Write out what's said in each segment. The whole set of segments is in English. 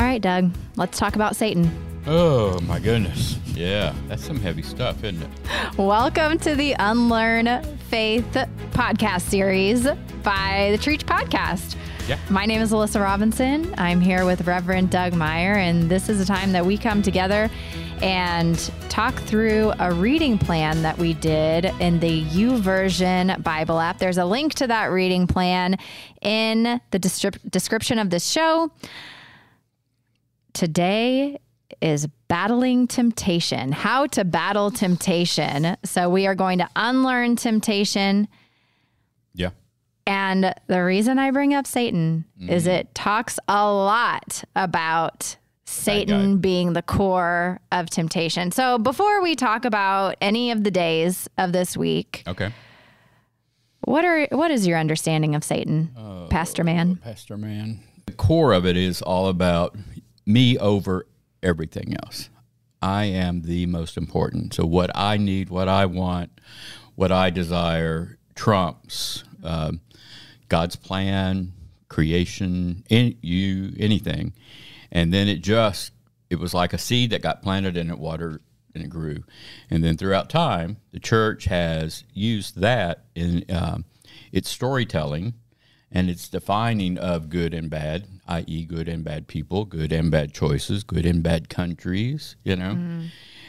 All right, Doug, let's talk about Satan. Oh my goodness. Yeah, that's some heavy stuff, isn't it? Welcome to the Unlearn Faith podcast series by the Treach Podcast. Yeah. My name is Alyssa Robinson. I'm here with Reverend Doug Meyer, and this is a time that we come together and talk through a reading plan that we did in the YouVersion Bible app. There's a link to that reading plan in the descrip- description of this show. Today is battling temptation, how to battle temptation. So we are going to unlearn temptation. Yeah. And the reason I bring up Satan is Mm-hmm. it talks a lot about Satan being the core of temptation. So before we talk about any of the days of this week, Okay. what are what is your understanding of Satan, Uh, Pastor Man? Pastor man. The core of it is all about me over everything else. I am the most important. So what I need, what I want, what I desire trumps um, God's plan, creation, in you, anything. And then it just it was like a seed that got planted and it watered and it grew. And then throughout time, the church has used that in um, its storytelling and its defining of good and bad, i.e., good and bad people, good and bad choices, good and bad countries, you know. Mm-hmm.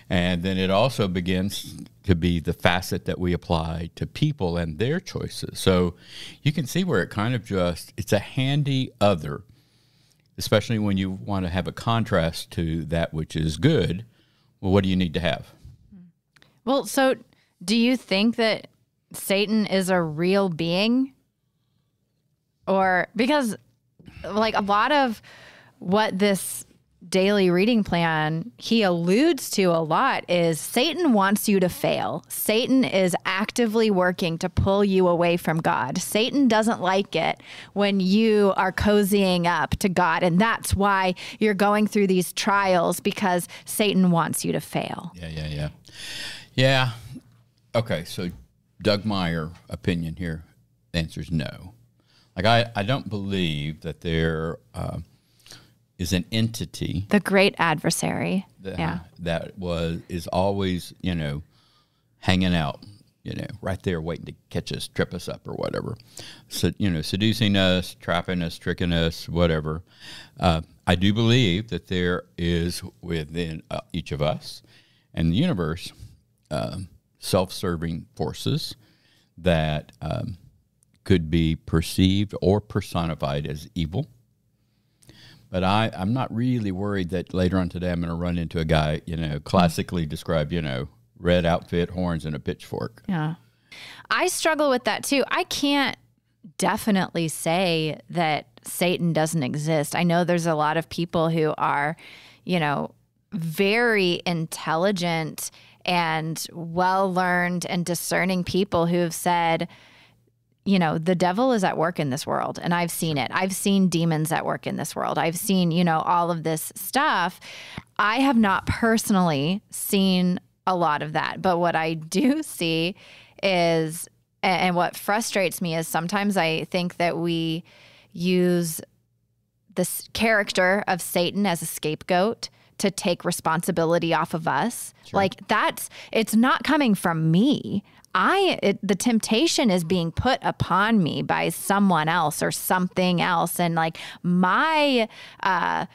And then it also begins to be the facet that we apply to people and their choices. So you can see where it kind of just it's a handy other, especially when you want to have a contrast to that which is good. Well, what do you need to have? Well, so do you think that Satan is a real being? Or because like a lot of what this daily reading plan he alludes to a lot is Satan wants you to fail. Satan is actively working to pull you away from God. Satan doesn't like it when you are cozying up to God and that's why you're going through these trials because Satan wants you to fail. Yeah, yeah, yeah. Yeah. Okay, so Doug Meyer opinion here. The answer is no. Like I, I don't believe that there uh, is an entity The great adversary. that, yeah. that was is always you know hanging out you know right there waiting to catch us trip us up or whatever so you know seducing us trapping us tricking us whatever uh, i do believe that there is within uh, each of us and the universe um, self-serving forces that um, could be perceived or personified as evil but I, I'm not really worried that later on today I'm going to run into a guy, you know, classically described, you know, red outfit, horns, and a pitchfork. Yeah. I struggle with that too. I can't definitely say that Satan doesn't exist. I know there's a lot of people who are, you know, very intelligent and well learned and discerning people who have said, you know, the devil is at work in this world. And I've seen it. I've seen demons at work in this world. I've seen, you know, all of this stuff. I have not personally seen a lot of that. But what I do see is, and what frustrates me is sometimes I think that we use this character of Satan as a scapegoat to take responsibility off of us. Like that's it's not coming from me. I it, the temptation is being put upon me by someone else or something else. And like my uh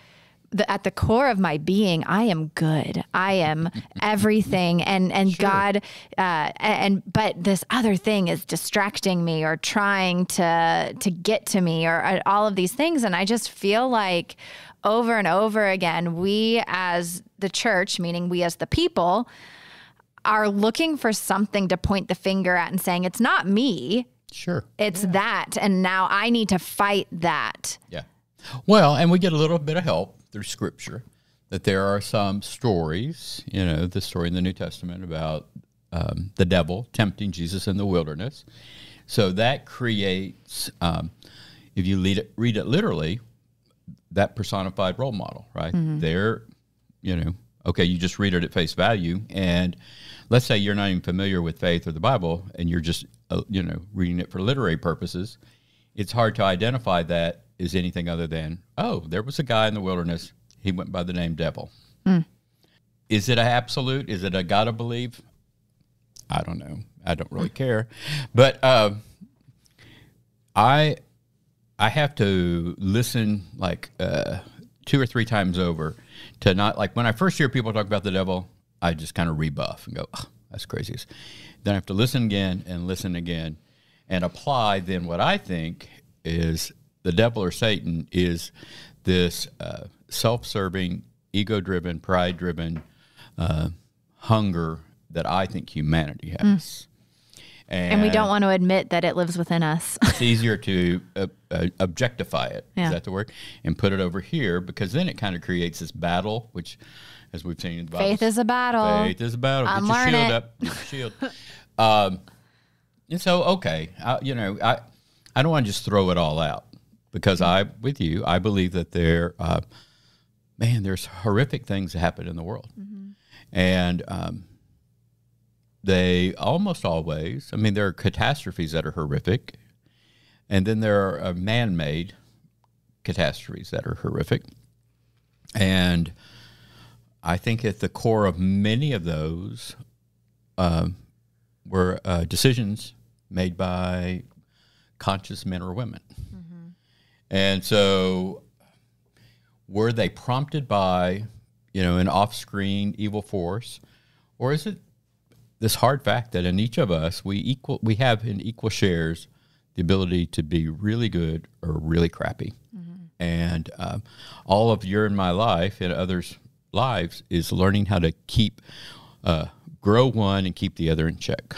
the, at the core of my being, I am good. I am everything, and and God, uh, and but this other thing is distracting me or trying to to get to me or uh, all of these things, and I just feel like over and over again, we as the church, meaning we as the people, are looking for something to point the finger at and saying it's not me, Sure. it's that, and now I need to fight that. Yeah. Well, and we get a little bit of help through Scripture that there are some stories, you know, the story in the New Testament about um, the devil tempting Jesus in the wilderness. So that creates, um, if you it, read it literally, that personified role model, right? There, you know, okay, you just read it at face value, and let's say you're not even familiar with faith or the Bible, and you're just, uh, you know, reading it for literary purposes. It's hard to identify that as anything other than, oh, there was a guy in the wilderness he went by the name Devil. Mm. Is it an absolute? Is it a gotta believe? I don't know. I don't really care. But uh, I I have to listen like uh, two or three times over to not like when I first hear people talk about the devil, I just kind of rebuff and go, oh, that's crazy. Then I have to listen again and listen again and apply then what I think is the devil or Satan is this uh, self serving, ego driven, pride driven uh, hunger that I think humanity has. Mm. And, and, we don't want to admit that it lives within us. it's easier to uh, uh, objectify it. Yeah. Is that the word? And put it over here because then it kind of creates this battle, which, as we've seen in the Bible, faith is a battle. Faith is a battle. I'm Get your shield it. up. Get your shield. um, and so, okay, I, you know, I I don't want to just throw it all out because I, with you, I believe that there, uh, man, there's horrific things that happen in the world, mm-hmm. and um, they almost always, I mean, there are catastrophes that are horrific, and then there are uh, man made catastrophes that are horrific. And I think at the core of many of those uh, were uh, decisions made by conscious men or women. Mm-hmm. And so, were they prompted by, you know, an off screen evil force? Or is it this hard fact that in each of us we equal we have in equal shares the ability to be really good or really crappy mm-hmm. and um, all of your in my life and others lives is learning how to keep uh, grow one and keep the other in check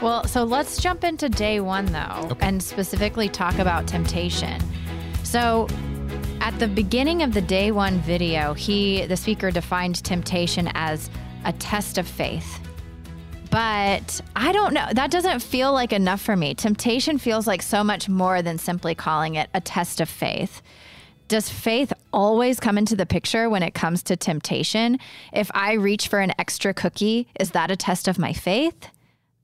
well so let's jump into day one though okay. and specifically talk about temptation so at the beginning of the day one video he the speaker defined temptation as a test of faith. But I don't know. That doesn't feel like enough for me. Temptation feels like so much more than simply calling it a test of faith. Does faith always come into the picture when it comes to temptation? If I reach for an extra cookie, is that a test of my faith?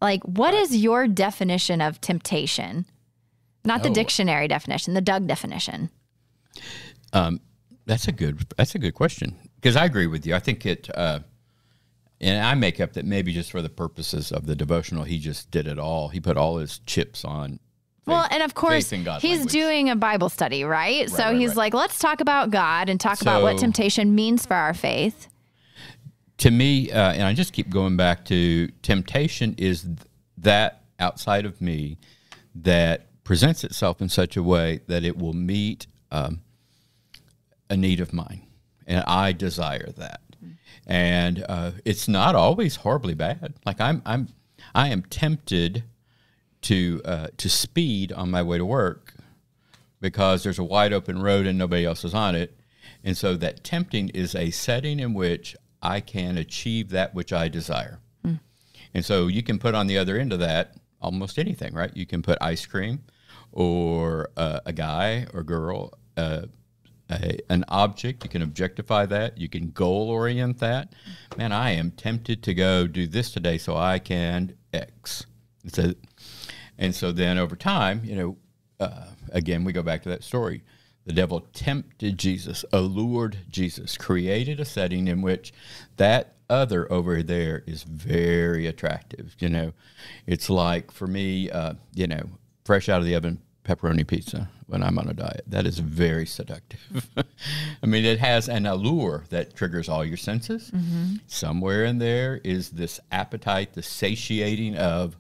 Like, what is your definition of temptation? Not the oh. dictionary definition, the Doug definition. Um, that's a good. That's a good question because I agree with you. I think it. Uh, and I make up that maybe just for the purposes of the devotional, he just did it all. He put all his chips on. Well, and of course, he's language. doing a Bible study, right? right so right, he's right. like, let's talk about God and talk so, about what temptation means for our faith. To me, uh, and I just keep going back to temptation is that outside of me that presents itself in such a way that it will meet um, a need of mine. And I desire that and uh, it's not always horribly bad. Like I'm, I'm, I am tempted to uh, to speed on my way to work because there's a wide open road and nobody else is on it, and so that tempting is a setting in which I can achieve that which I desire. Mm. And so you can put on the other end of that almost anything, right? You can put ice cream, or uh, a guy or girl uh, a, an object. You can objectify that. You can goal orient that. Man, I am tempted to go do this today so I can X. So, and so then over time, you know, uh, again, we go back to that story. The devil tempted Jesus, allured Jesus, created a setting in which that other over there is very attractive. You know, it's like for me, uh, you know, fresh out of the oven pepperoni pizza when I'm on a diet. That is very seductive. I mean, it has an allure that triggers all your senses. Mm-hmm. Somewhere in there is this appetite, the satiating of,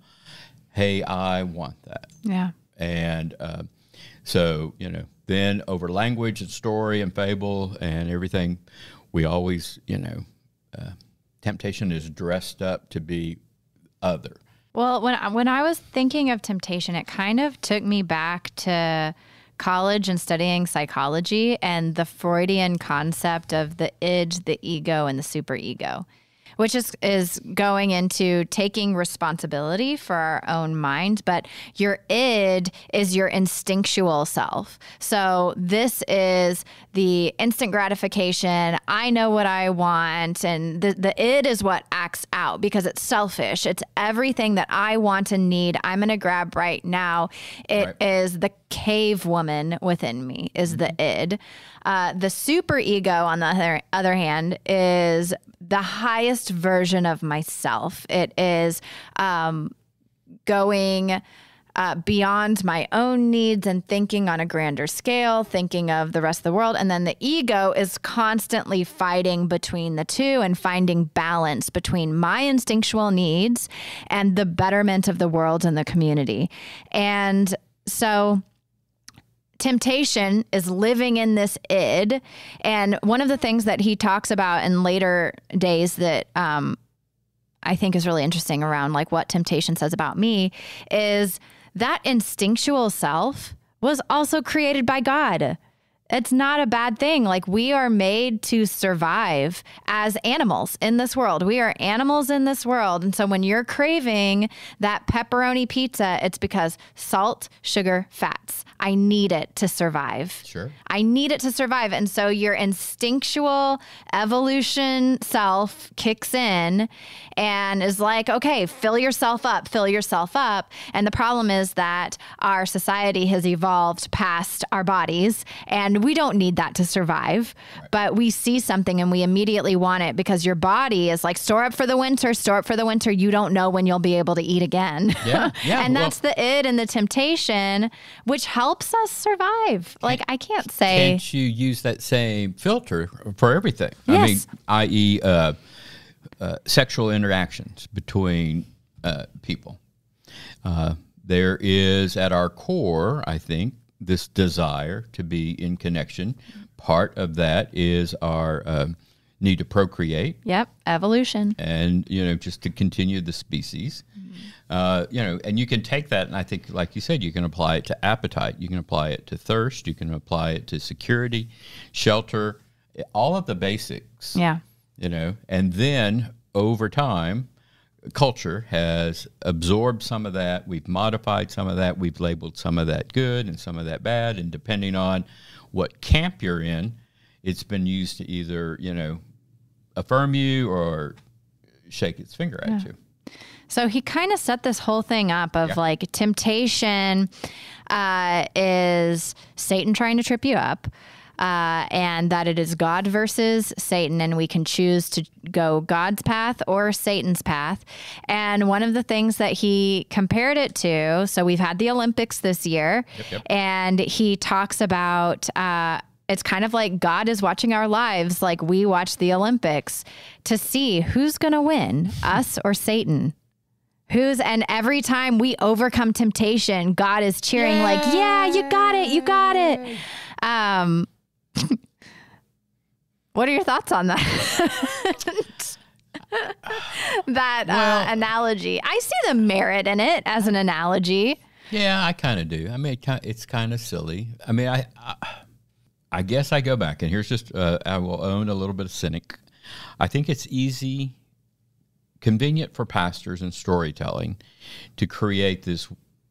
hey, I want that. Yeah. And uh, so, you know, then over language and story and fable and everything, we always, you know, uh, temptation is dressed up to be other. Well, when when I was thinking of temptation, it kind of took me back to college and studying psychology and the Freudian concept of the id, the ego, and the superego which is is going into taking responsibility for our own mind but your id is your instinctual self. So this is the instant gratification. I know what i want and the, the id is what acts out because it's selfish. It's everything that i want and need. I'm going to grab right now. It right. is the cave woman within me is the id. Uh, the super ego, on the other, other hand, is the highest version of myself. It is um, going uh, beyond my own needs and thinking on a grander scale, thinking of the rest of the world. And then the ego is constantly fighting between the two and finding balance between my instinctual needs and the betterment of the world and the community. And so, temptation is living in this id. And one of the things that he talks about in later days that um, I think is really interesting around like what temptation says about me is that instinctual self was also created by God. It's not a bad thing. Like we are made to survive as animals in this world. We are animals in this world. And so when you're craving that pepperoni pizza, it's because salt, sugar, fats. I need it to survive. Sure. I need it to survive. And so your instinctual evolution self kicks in and is like, okay, fill yourself up, fill yourself up. And the problem is that our society has evolved past our bodies and we don't need that to survive. Right. But we see something and we immediately want it because your body is like, store up for the winter, store up for the winter. You don't know when you'll be able to eat again. Yeah. yeah and that's the id and the temptation, which helps helps us survive. Like I can't say. Can't you use that same filter for everything? Yes. I mean, i.e., uh, uh, sexual interactions between uh, people. Uh, there is at our core, I think, this desire to be in connection. Part of that is our um, need to procreate. Yep, evolution. And, you know, just to continue the species. Uh, you know, and you can take that, and I think, like you said, you can apply it to appetite, you can apply it to thirst, you can apply it to security, shelter, all of the basics. Yeah. You know, and then over time, culture has absorbed some of that. We've modified some of that. We've labeled some of that good and some of that bad. And depending on what camp you're in, it's been used to either, you know, affirm you or shake its finger at yeah. you. So he kind of set this whole thing up of yeah. like temptation uh, is Satan trying to trip you up. Uh, and that it is God versus Satan, and we can choose to go God's path or Satan's path. And one of the things that he compared it to, so we've had the Olympics this year, yep, yep. and he talks about uh, it's kind of like God is watching our lives like we watch the Olympics to see who's going to win, us or Satan. Who's and every time we overcome temptation, God is cheering Yay! like, "Yeah, you got it. You got it." Um What are your thoughts on that? that uh, well, uh, analogy. I see the merit in it as an analogy. Yeah, I kind of do. I mean, it's kind of silly. I mean, I, I I guess I go back, and here's just uh, I will own a little bit of cynic. I think it's easy, convenient for pastors and storytelling to create this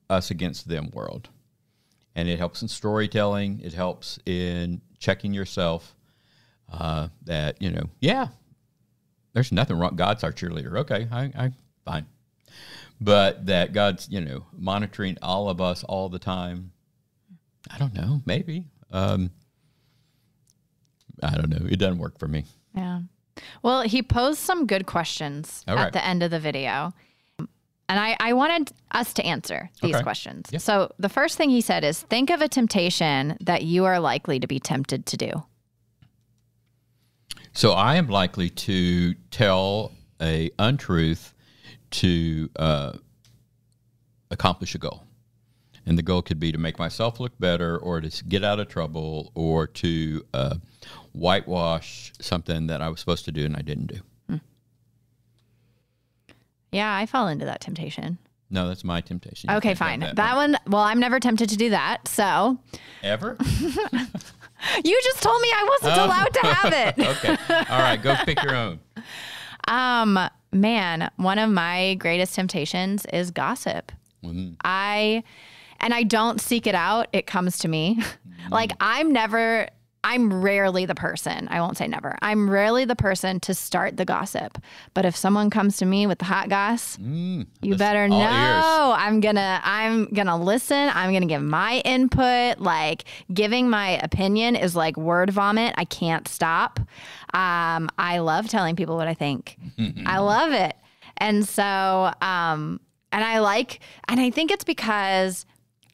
us against them world. And it helps in storytelling, it helps in checking yourself uh, that, you know, yeah, there's nothing wrong. God's our cheerleader. Okay, I, I fine. But that God's, you know, monitoring all of us all the time. I don't know, maybe. Um, I don't know. It doesn't work for me. Yeah. Well, he posed some good questions at the end of the video. And I, I wanted us to answer these okay. questions. Yeah. So the first thing he said is think of a temptation that you are likely to be tempted to do. So I am likely to tell a untruth to uh, accomplish a goal and the goal could be to make myself look better or to get out of trouble or to uh, whitewash something that I was supposed to do and I didn't do. Hmm. Yeah, I fall into that temptation. No, that's my temptation. You okay, fine. That, that one, well, I'm never tempted to do that. So, ever? you just told me I wasn't oh. allowed to have it. okay. All right, go pick your own. Um, man, one of my greatest temptations is gossip. Mm-hmm. I and I don't seek it out, it comes to me. Mm-hmm. like I'm never I'm rarely the person, I won't say never, I'm rarely the person to start the gossip. But if someone comes to me with the hot goss, you better know ears. I'm gonna I'm gonna listen. I'm gonna give my input. Like giving my opinion is like word vomit. I can't stop. Um, I love telling people what I think. I love it. And so um, and I like and I think it's because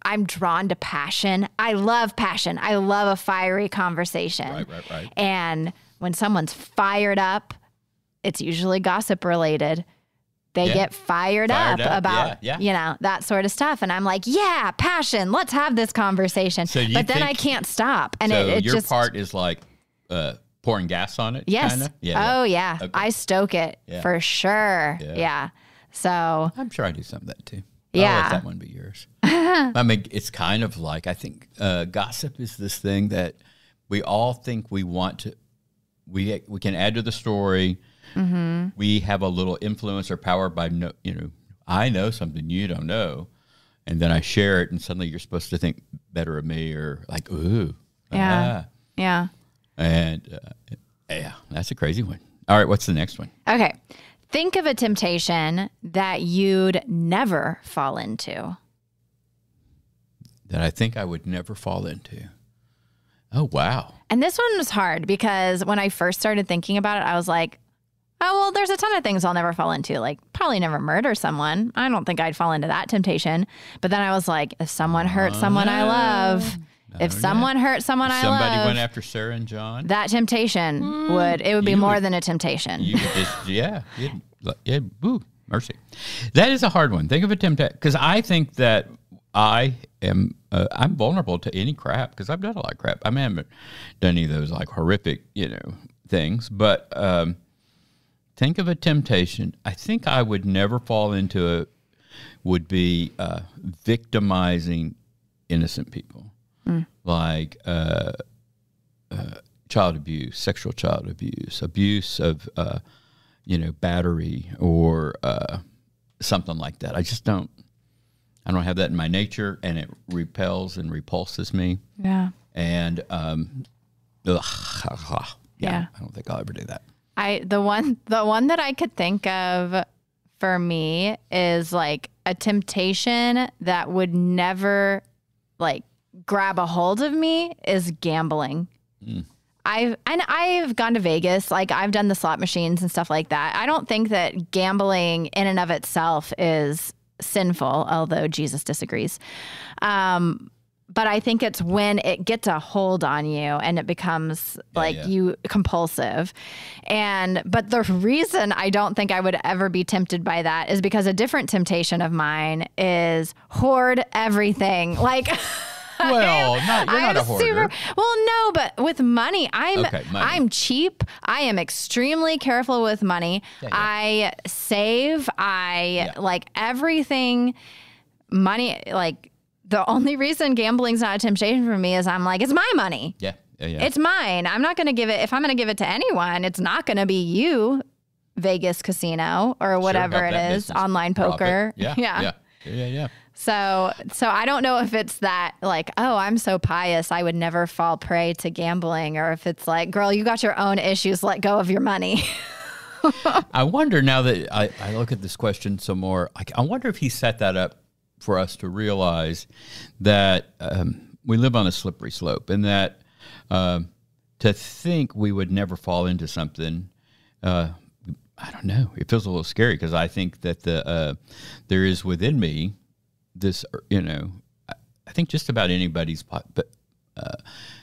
I'm drawn to passion. I love passion. I love a fiery conversation. Right, right, right. And when someone's fired up, it's usually gossip related. They Yeah. get fired, Fired up, up, about, yeah, yeah. you know, that sort of stuff. And I'm like, yeah, passion. Let's have this conversation. So but then I can't stop. And so it, it your just, part is like uh, pouring gas on it. yes. Kinda? Yeah, oh, yeah. Okay. I stoke it for sure. Yeah. Yeah. So, I'm sure I do some of that too. I'll Yeah. let that one be yours. I mean, it's kind of like I think uh, gossip is this thing that we all think we want to. We we can add to the story. Mm-hmm. We have a little influence or power by no, you know. I know something you don't know, and then I share it, and suddenly you're supposed to think better of me, or like, ooh, Yeah. ah. yeah. and uh, yeah, that's a crazy one. All right, what's the next one? Okay. Think of a temptation that you'd never fall into. That I think I would never fall into. Oh wow. And this one was hard because when I first started thinking about it, I was like, oh, well, there's a ton of things I'll never fall into. Like, probably never murder someone. I don't think I'd fall into that temptation. But then I was like, if someone hurts someone I ah. love, if someone hurt someone I Somebody love, somebody went after Sarah and John. that temptation would, it would be more would- than a temptation. You could just, yeah, you'd, yeah, woo, mercy. That is a hard one. Think of a temptation because I think that I am uh, I'm vulnerable to any crap because I've done a lot of crap. I mean, I haven't done any of those like horrific, you know, things, but um, think of a temptation. I think I would never fall into it. Would be uh, victimizing innocent people, like uh, child abuse, sexual child abuse, abuse of, uh, you know, battery or uh, something like that. I just don't. I don't have that in my nature, and it repels and repulses me. yeah. And um, ugh, yeah, Yeah. I don't think I'll ever do that. I the one the one that I could think of for me is like a temptation that would never like grab a hold of me is gambling. I've and I've gone to Vegas, like I've done the slot machines and stuff like that. I don't think that gambling in and of itself is sinful, although Jesus disagrees. Um, but I think it's when it gets a hold on you and it becomes like yeah. you compulsive. And but the reason I don't think I would ever be tempted by that is because a different temptation of mine is hoard everything. Like Well, not, you're I'm a hoarder. super- well, no, but with money, I'm Okay, money. I'm cheap. I am extremely careful with money. yeah. I save. I Yeah. like everything. Money, like the only reason gambling's not a temptation for me is I'm like it's my money. yeah, yeah, yeah. It's mine. I'm not going to give it. If I'm going to give it to anyone, it's not going to be you, Vegas casino or whatever help it is, business online poker. Yeah, yeah. yeah, yeah, yeah, yeah. So, so I don't know if it's that like, oh, I'm so pious, I would never fall prey to gambling, or if it's like, girl, you got your own issues, let go of your money. I wonder now that I, I look at this question some more. I, I wonder if he set that up for us to realize that um, we live on a slippery slope, and that um, to think we would never fall into something. Uh, I don't know. It feels a little scary because I think that the uh, there is within me this, you know, I, think just about anybody's, but uh,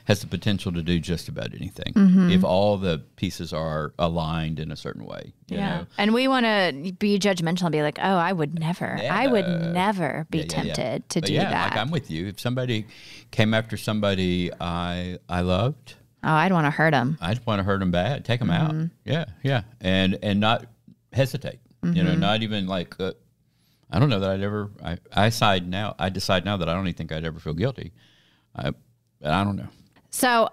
has the potential to do just about anything if all the pieces are aligned in a certain way. You Know? And we want to be judgmental and be like, oh, I would never, I would Never. be Yeah, yeah, yeah. tempted to But do yeah, that. like I'm with you. If somebody came after somebody I I loved, oh, I'd want to hurt them. I'd want to hurt them bad, take them Mm-hmm. out. Yeah, yeah, and and not hesitate. You Mm-hmm. know, not even like uh, I don't know that I'd ever. I I decide now. I decide now that I don't even think I'd ever feel guilty. I but I don't know. So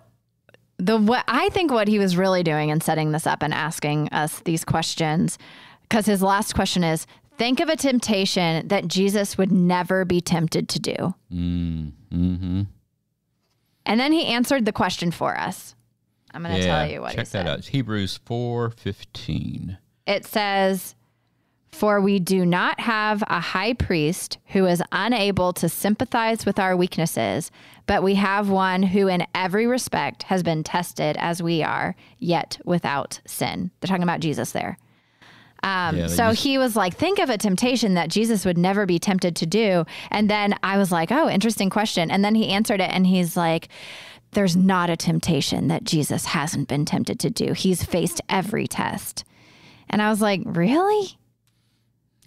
the what I think what he was really doing in setting this up and asking us these questions, because his last question is, think of a temptation that Jesus would never be tempted to do. Mm-hmm. And And then he answered the question for us. I'm going to tell you what check he said. that out. It's Hebrews four fifteen. It says, For we do not have a high priest who is unable to sympathize with our weaknesses, but we have one who, in every respect, has been tested as we are, yet without sin. They're talking about Jesus there. Um, Yeah, so he was like, think of a temptation that Jesus would never be tempted to do. And then I was like, oh, interesting question. And then he answered it and he's like, there's not a temptation that Jesus hasn't been tempted to do. He's faced every test. And I was like, really?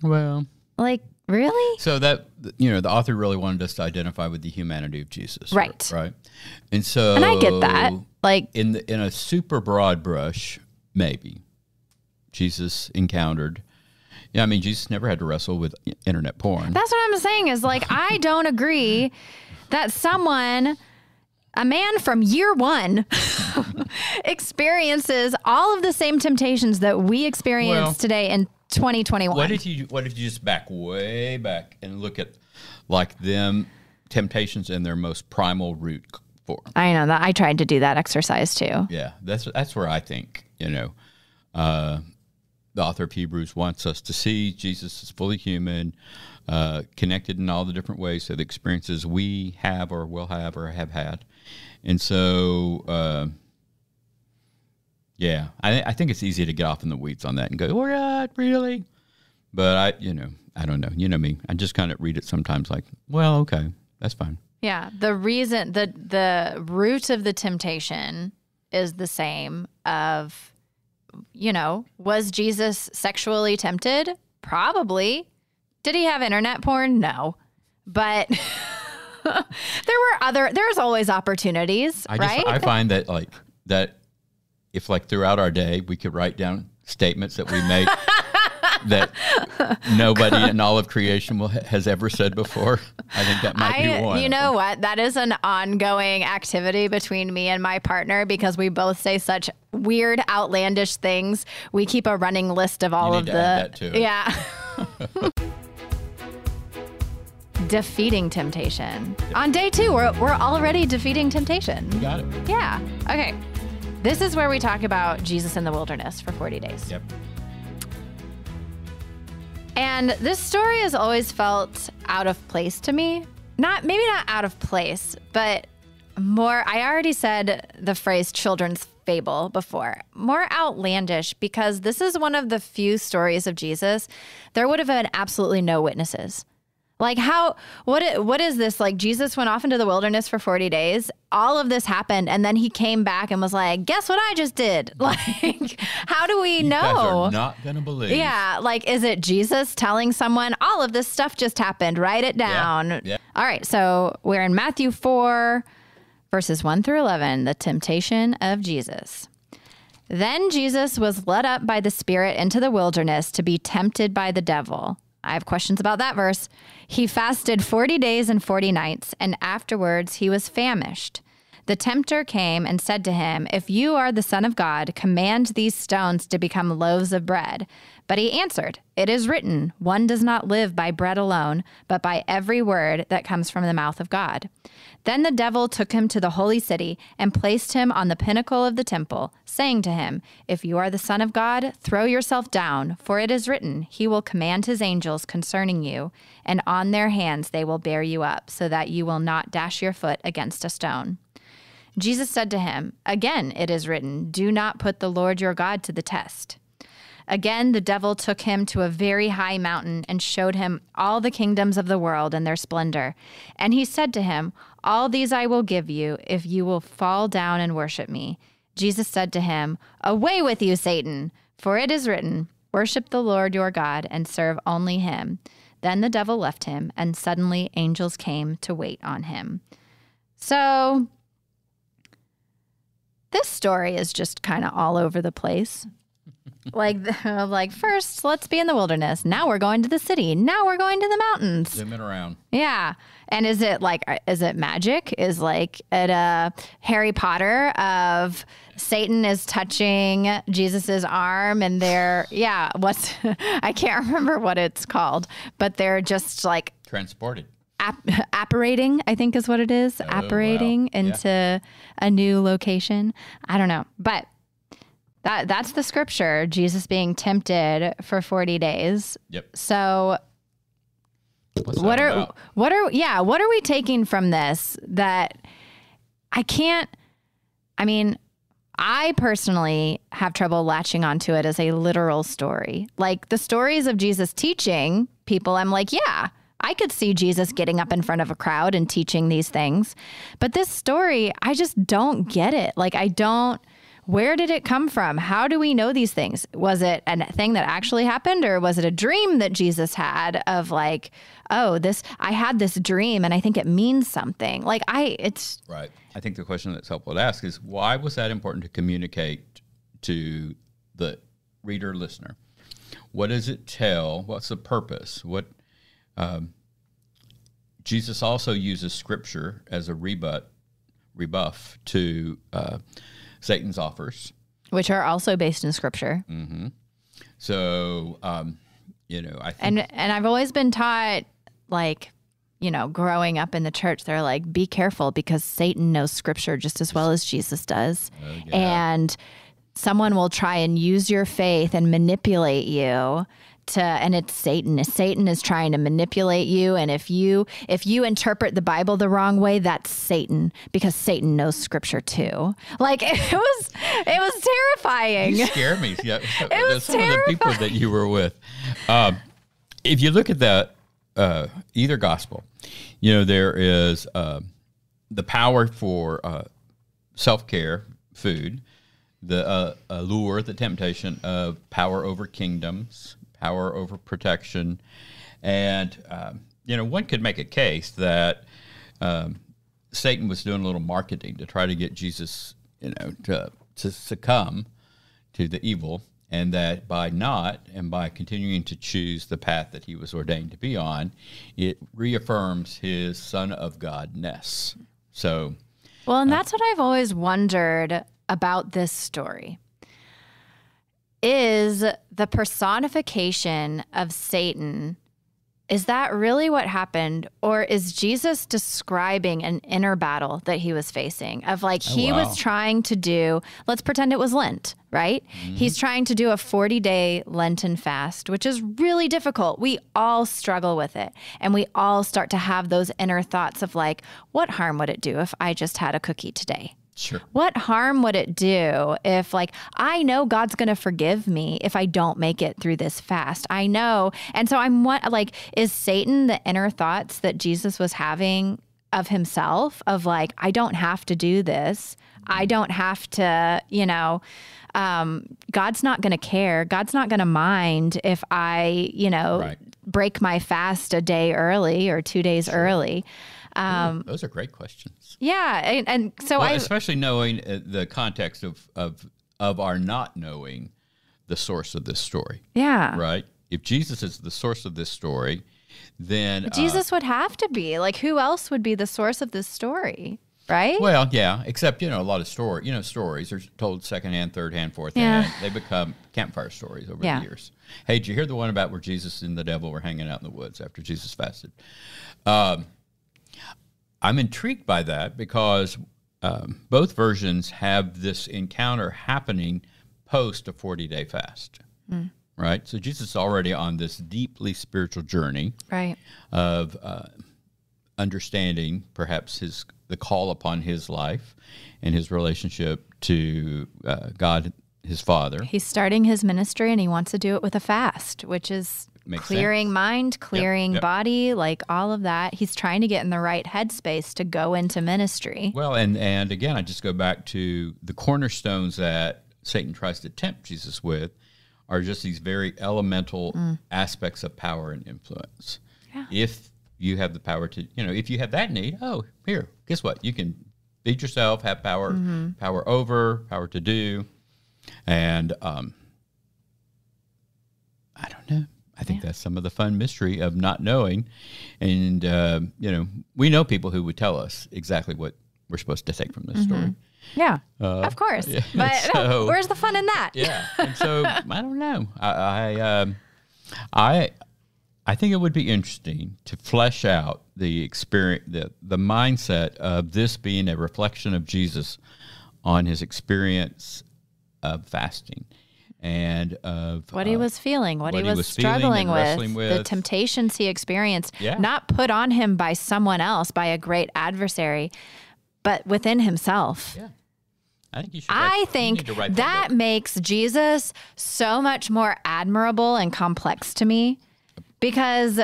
Well, Like, really? so that you know, the author really wanted us to identify with the humanity of Jesus, Right. Right. And so, And I get that. Like, in the, in a super broad brush, maybe Jesus encountered. Yeah, I mean, Jesus never had to wrestle with internet porn. that's what I'm saying is like, I don't agree that someone, a man from year one, experiences all of the same temptations that we experience Well- today in 2021. What if you What if you just back way back and look at like them temptations in their most primal root form? I know that I tried to do that exercise too. Yeah, that's that's where I think you know uh, the author of Hebrews wants us to see Jesus is fully human, uh, connected in all the different ways to the experiences we have or will have or have had, and so. Uh, yeah, I, I think it's easy to get off in the weeds on that and go, "Oh, God, really?" But I, you know, I don't know. You know me. I just kind of read it sometimes like, "Well, okay, that's fine." Yeah, the reason the the root of the temptation is the same of you know, was Jesus sexually tempted? Probably. Did he have internet porn? No. But there were other there's always opportunities, I just right? I find that like that if like throughout our day we could write down statements that we make that nobody in all of creation will, has ever said before. I think that might be one. you know what? That is an ongoing activity between me and my partner because we both say such weird, outlandish things. We keep a running list of all You of the. add that to it. Yeah. defeating temptation. On day two, we're, we're already defeating temptation. Got it. Yeah. Okay. This is where we talk about Jesus in the wilderness for 40 days. Yep. And this story has always felt out of place to me. Not maybe not out of place, but more I already said the phrase children's fable before. More outlandish because this is one of the few stories of Jesus there would have been absolutely no witnesses. Like how what what is this like Jesus went off into the wilderness for 40 days. All of this happened and then he came back and was like, "Guess what I just did?" Like how do we You know? not gonna believe. Yeah, like is it Jesus telling someone all of this stuff just happened? Write it down. Yeah. yeah. All right, so we're in Matthew 4 verses 1 through 11, the temptation of Jesus. Then Jesus was led up by the Spirit into the wilderness to be tempted by the devil. I have questions about that verse. He fasted 40 days and 40 nights, and afterwards he was famished. The tempter came and said to him, If you are the Son of God, command these stones to become loaves of bread. But he answered, It is written, One does not live by bread alone, but by every word that comes from the mouth of God. Then the devil took him to the holy city and placed him on the pinnacle of the temple, saying to him, If you are the Son of God, throw yourself down, for it is written, He will command His angels concerning you, and on their hands they will bear you up, so that you will not dash your foot against a stone. Jesus said to him, Again it is written, Do not put the Lord your God to the test. Again, the devil took him to a very high mountain and showed him all the kingdoms of the world and their splendor. And he said to him, All these I will give you if you will fall down and worship me. Jesus said to him, Away with you, Satan, for it is written, Worship the Lord your God and serve only him. Then the devil left him, and suddenly angels came to wait on him. So, this story is just kind of all over the place. Like, like first, let's be in the wilderness. Now we're going to the city. Now we're going to the mountains. Zoom it around. Yeah. And is it like, uh, is it magic? Is like it a Harry Potter of Satan is touching Jesus's arm and they're, yeah, what's, I can't remember what it's called, but they're just like Transported. ap- apparating, I think is what it is, Oh, wow. apparating Yeah. into a new location. I don't know, but that that's the scripture. Jesus being tempted for forty days. Yep. So what are about? what are yeah what are we taking from this that I can't? I mean, I personally have trouble latching onto it as a literal story. Like the stories of Jesus teaching people, I'm like, yeah, I could see Jesus getting up in front of a crowd and teaching these things. But this story, I just don't get it. Like, I don't. Where did it come from? How do we know these things? Was it a thing that actually happened, or was it a dream that Jesus had of like, oh, this, I had this dream and I think it means something? Like, I, it's, Right. I think the question that's helpful to ask is why was that important to communicate to the reader listener? What does it tell? What's the purpose? What um, Jesus also uses scripture as a rebut, rebuff to uh, Satan's offers. which are also based in scripture. So, um, you know, I think And and I've always been taught like you know, growing up in the church, they're like, be careful because Satan knows scripture just as well as Jesus does. And someone will try and use your faith and manipulate you to and it's Satan. Satan is trying to manipulate you. And if you if you interpret the Bible the wrong way, that's Satan because Satan knows scripture too. Like it was it was terrifying. You scare me. Yeah, it was some of the people that you were with. Um, if you look at that, uh, either gospel, you know there is uh, the power for uh, self care, food, the uh, allure, the temptation of power over kingdoms, power over protection, and um, you know one could make a case that. Um, Satan was doing a little marketing to try to get Jesus, you know, to to succumb to the evil, and that by not and by continuing to choose the path that he was ordained to be on, it reaffirms his Son of Godness. So, Well, and that's what I've always wondered about this story. Is the personification of Satan is that really what happened or is Jesus describing an inner battle that he was facing of like oh, he wow. was trying to do let's pretend it was Lent, right? Mm-hmm. He's trying to do a 40-day Lenten fast, which is really difficult. We all struggle with it and we all start to have those inner thoughts of like what harm would it do if I just had a cookie today? Sure. What harm would it do if, like, I know God's going to forgive me if I don't make it through this fast? I know. And so I'm what, like, is Satan the inner thoughts that Jesus was having of himself, of like, I don't have to do this. I don't have to, you know, um, God's not going to care. God's not going to mind if I, you know, Right. break my fast a day early or two days early. Um, Those are great questions. yeah. And, and so Well, I, especially knowing uh, the context of, of of our not knowing the source of this story, yeah. right? If Jesus is the source of this story, then uh, Jesus would have to be. Like, who else would be the source of this story? Right? Well, yeah, except you know a lot of story. You know, stories are told second hand, third hand, fourth Yeah. hand. They become campfire stories over Yeah. the years. Hey, did you hear the one about where Jesus and the devil were hanging out in the woods after Jesus fasted? Um, I'm intrigued by that because um, both versions have this encounter happening post a 40 day fast. Right, so Jesus is already on this deeply spiritual journey right. of uh, understanding perhaps his the call upon his life and his relationship to uh, God, his Father. He's starting his ministry and he wants to do it with a fast, which is Makes clearing mind, clearing yep. body, like all of that. He's trying to get in the right headspace to go into ministry. Well, and and again, I just go back to the cornerstones that Satan tries to tempt Jesus with are just these very elemental aspects of power and influence. Yeah. If you have the power to, you know, if you have that need, oh, here, guess what? You can feed yourself, have power, power over, power to do, and um, I don't know. I think that's some of the fun mystery of not knowing, and uh, you know, we know people who would tell us exactly what we're supposed to take from this story. Yeah, of course. yeah, But so- where's the fun in that? Yeah, and so I don't know. I I, um, I I think it would be interesting to flesh out the experience, the, the mindset of this being a reflection of Jesus on his experience of fasting and of what he uh, was feeling, what, what he he was, was struggling and with, the temptations he experienced, Yeah. not put on him by someone else, by a great adversary, but within himself. Yeah. I think you should. write- I think that makes Jesus so much more admirable and complex to me because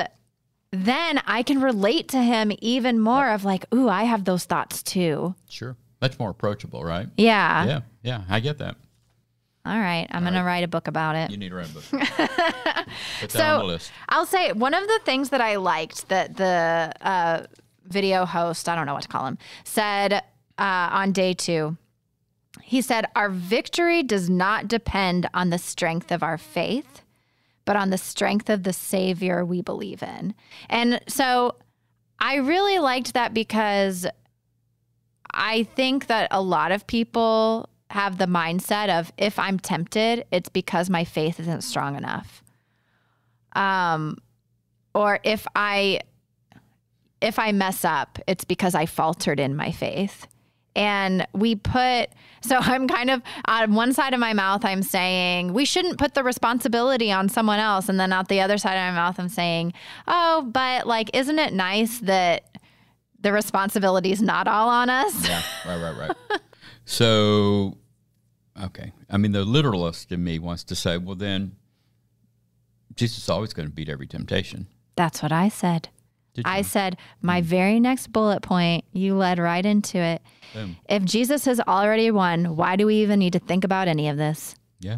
then I can relate to him even more of like, ooh, I have those thoughts too. Sure. Much more approachable, right? Yeah. Yeah. Yeah. I get that. All right. I'm going to write a book about it. You need to write a book. Put that on the So list. I'll say one of the things that I liked that the uh, video host, I don't know what to call him, said uh, on day two. He said, Our victory does not depend on the strength of our faith, but on the strength of the Savior we believe in. And so I really liked that because I think that a lot of people have the mindset of if I'm tempted, it's because my faith isn't strong enough. Um or if i if i mess up it's because i faltered in my faith. And we put so i'm kind of on one side of my mouth i'm saying we shouldn't put the responsibility on someone else. And then out the other side of my mouth i'm saying oh but like isn't it nice that the responsibility is not all on us? Yeah, right, right, right. so, okay. I mean, the literalist in me wants to say, well, then Jesus is always going to beat every temptation. that's what i said? I said, my hmm. very next bullet point, you led right into it. Boom. If Jesus has already won, why do we even need to think about any of this? Yeah.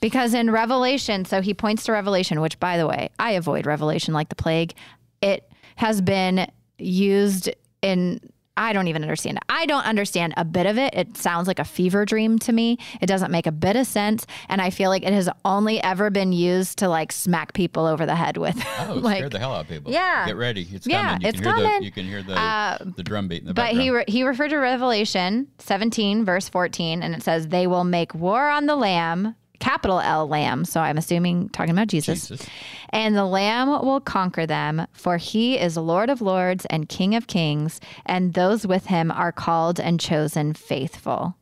Because in Revelation, so he points to Revelation, which by the way, I avoid Revelation like the plague. It has been used in, I don't even understand it. I don't understand a bit of it. It sounds like a fever dream to me. It doesn't make a bit of sense. And I feel like it has only ever been used to like smack people over the head with. Oh, like, scared the hell out of people. Yeah. Get ready. It's Yeah, coming. You it's coming. The, you can hear the, Uh, the drum beat in the But background. he re- he referred to Revelation 17 verse 14 and it says they will make war on the lamb capital L lamb so I'm assuming talking about Jesus. Jesus. And the lamb will conquer them for he is Lord of lords and King of kings and those with him are called and chosen faithful.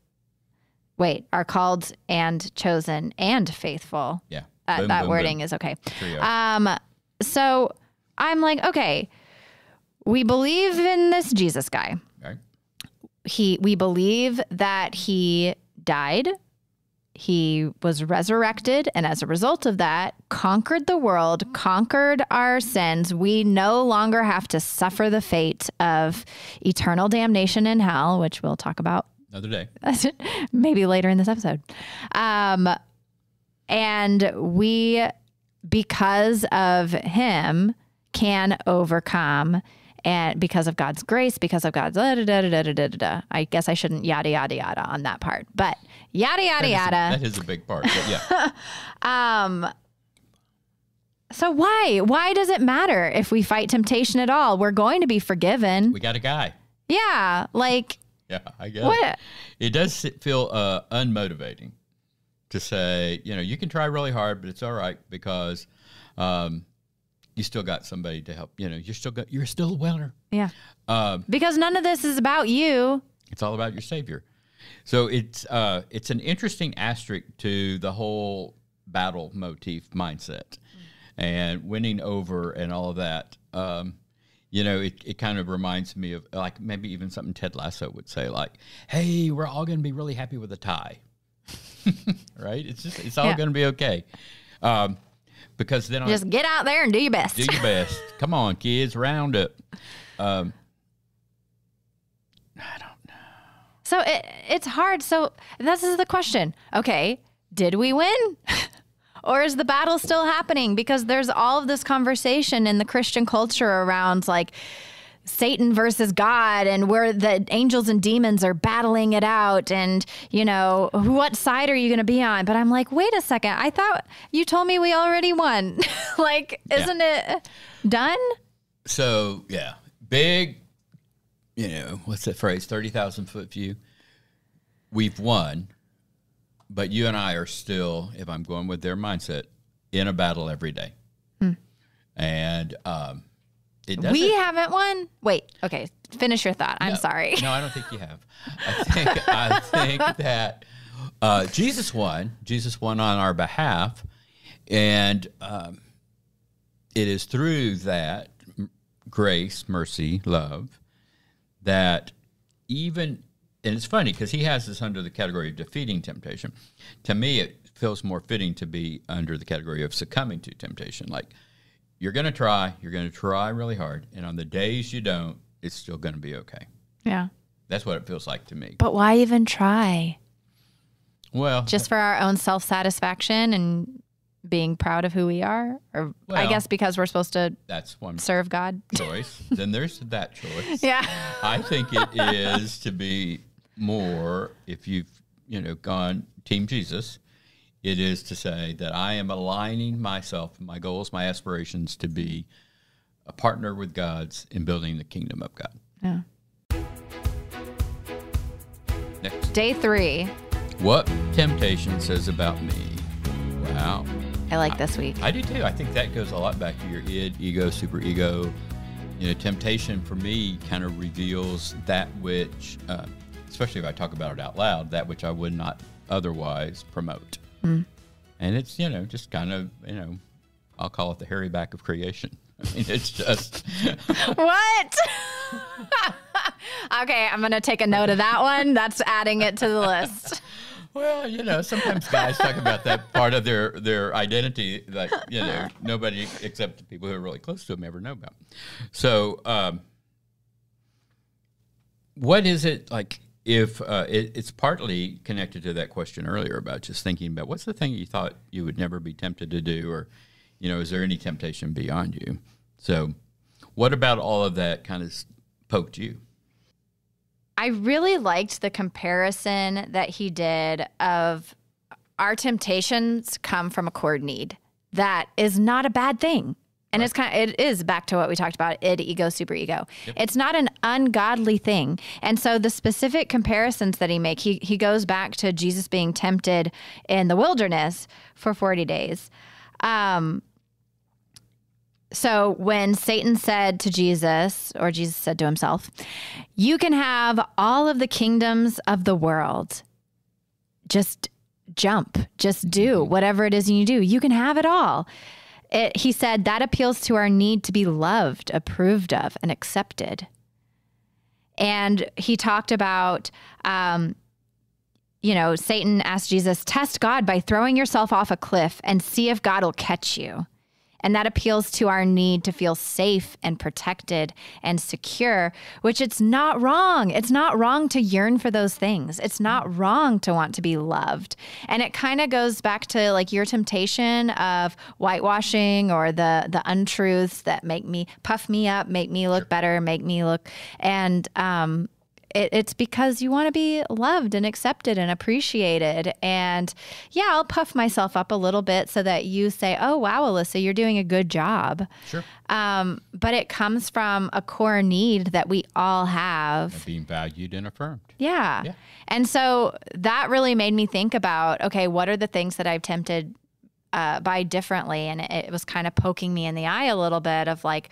Wait, are called and chosen and faithful. Yeah. Uh, Boom, that boom, wording boom. is okay. Trio. Um, so I'm like, okay, we believe in this Jesus guy. He, we believe that he died, he was resurrected, and as a result of that, conquered the world, conquered our sins. We no longer have to suffer the fate of eternal damnation in hell, which we'll talk about Another day. maybe later in this episode. Um, and we, because of him, can overcome. And because of God's grace, because of God's da, da, da, da, da, da, da. I guess I shouldn't yada yada yada on that part, but yada yada That is a- yada. that is a big part. But yeah. Um. So why why does it matter if we fight temptation at all? We're going to be forgiven. we got a guy. Yeah, like Yeah, I guess. what? It does feel uh, unmotivating to say, you know, you can try really hard, but it's all right because um, you still got somebody to help. You know, you're still got, you're still a winner. Yeah, Um, because none of this is about you. it's all about your savior. So it's uh, it's an interesting asterisk to the whole battle motif mindset and winning over and all of that. Um, you know, it, it kind of reminds me of like maybe even something Ted Lasso would say, like, "Hey, we're all going to be really happy with a tie." right? It's just it's all Yeah. going to be okay. Um, because then I Just get out there and do your best. do your best. Come on, kids, round up. Um, I don't know. So it, it's hard. So this is the question. Okay, did we win? or is the battle still happening? Because there's all of this conversation in the Christian culture around like Satan versus God and where the angels and demons are battling it out and you know what side are you going to be on but I'm like wait a second I thought you told me we already won like isn't it done So yeah, big. You know what's that phrase? Thirty thousand foot view. We've won, but you and I are still, if I'm going with their mindset, in a battle every day. and um, We haven't won. Wait. Okay. Finish your thought. I'm No. sorry. No, I don't think you have. I think I think that uh, Jesus won. Jesus won on our behalf, and um, it is through that grace, mercy, love that even and it's funny because he has this under the category of defeating temptation. To me, it feels more fitting to be under the category of succumbing to temptation. Like you're going to try, you're going to try really hard, and on the days you don't, it's still going to be okay. Yeah. That's what it feels like to me. But why even try? Well, Just for our own self satisfaction and being proud of who we are? Or I guess because we're supposed to that's one serve God? choice. then there's that choice. Yeah. I think it is to be more if you've you know gone Team Jesus. It is to say that I am aligning myself, my goals, my aspirations to be a partner with God's in building the kingdom of God. Yeah. Next, Day three. what temptation says about me? Wow. I like this week. I do too. I think that goes a lot back to your id, ego, superego. You know, temptation for me kind of reveals that which, uh, especially if I talk about it out loud, that which I would not otherwise promote. And it's, you know, just kind of, you know, I'll call it the hairy back of creation. I mean, it's just, what? okay, I'm going to take a note of that one. That's adding it to the list. well, you know, sometimes guys talk about that part of their, their identity that, you know, nobody except the people who are really close to them ever know about. So, um, what is it like if uh, it, it's partly connected to that question earlier about just thinking about what's the thing you thought you would never be tempted to do or you know is there any temptation beyond you so what about all of that kind of poked you I really liked the comparison that he did of our temptations come from a cord need. That is not a bad thing. And it's kind of, it is back to what we talked about id, ego, super superego. It's not an ungodly thing. And so the specific comparisons that he make, he, he goes back to Jesus being tempted in the wilderness for 40 days. Um, so when Satan said to Jesus, or Jesus said to himself, You can have all of the kingdoms of the world. Just jump, just do whatever it is you do. You can have it all. It, he said that appeals to our need to be loved, approved of, and accepted. And he talked about, um, you know, Satan asked Jesus, test God by throwing yourself off a cliff and see if God will catch you. And that appeals to our need to feel safe and protected and secure, which it's not wrong. It's not wrong to yearn for those things. It's not wrong to want to be loved. And it kind of goes back to like your temptation of whitewashing or the the untruths that make me puff me up, make me look better, make me look and um it, it's because you want to be loved and accepted and appreciated. And yeah, I'll puff myself up a little bit so that you say, oh, wow, Alyssa, you're doing a good job. sure Um, but it comes from a core need that we all have. being valued and affirmed Yeah. Yeah. And so that really made me think about okay, what are the things that I've tempted uh, by differently? And it, it was kind of poking me in the eye a little bit of like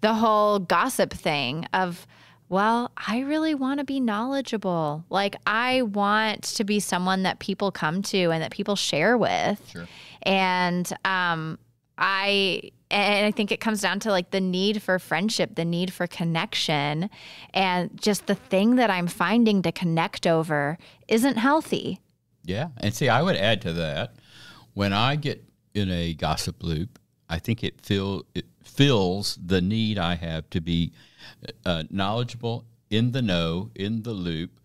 the whole gossip thing of, well, I really want to be knowledgeable. Like, I want to be someone that people come to and that people share with. Sure. And um, I and I think it comes down to like the need for friendship, the need for connection, and just the thing that I'm finding to connect over isn't healthy. Yeah, and see, I would add to that. When I get in a gossip loop, I think it fill it fills the need I have to be uh, knowledgeable, in the know, in the loop,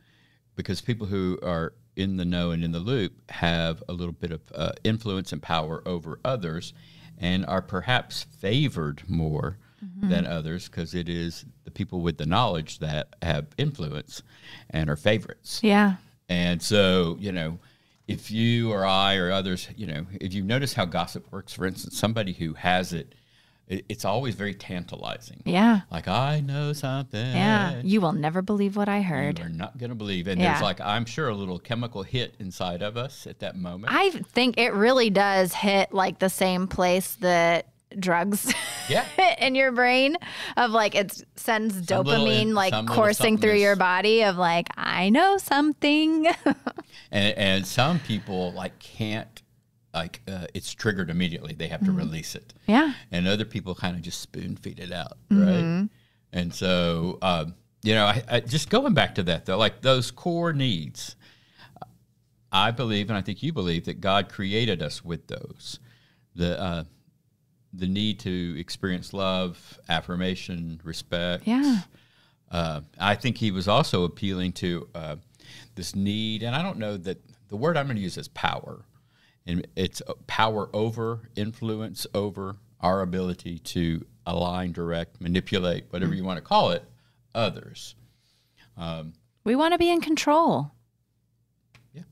because people who are in the know and in the loop have a little bit of uh, influence and power over others, and are perhaps favored more than others because it is the people with the knowledge that have influence and are favorites. Yeah. And so, you know, if you or I or others, you know, if you notice how gossip works, for instance, somebody who has it, it it's always very tantalizing. Yeah. Like, I know something. Yeah. You will never believe what I heard. You are not going to believe. And Yeah. there's like, I'm sure, a little chemical hit inside of us at that moment. I think it really does hit like the same place that drugs Yeah. in your brain of like it sends Some dopamine in- like coursing through is- your body of like I know something. and and some people like can't like uh, it's triggered immediately. They have to release it. Yeah. and other people kind of just spoon feed it out Mm-hmm. right and so um, you know I, I just going back to that though like those core needs i believe and i think you believe that god created us with those. The uh, the need to experience love affirmation respect. Yeah. uh, I think he was also appealing to uh, this need, and I don't know that the word I'm going to use is power, and it's power over, influence over our ability to align, direct, manipulate, whatever you want to call it, others. Um, we want to be in control. Yeah.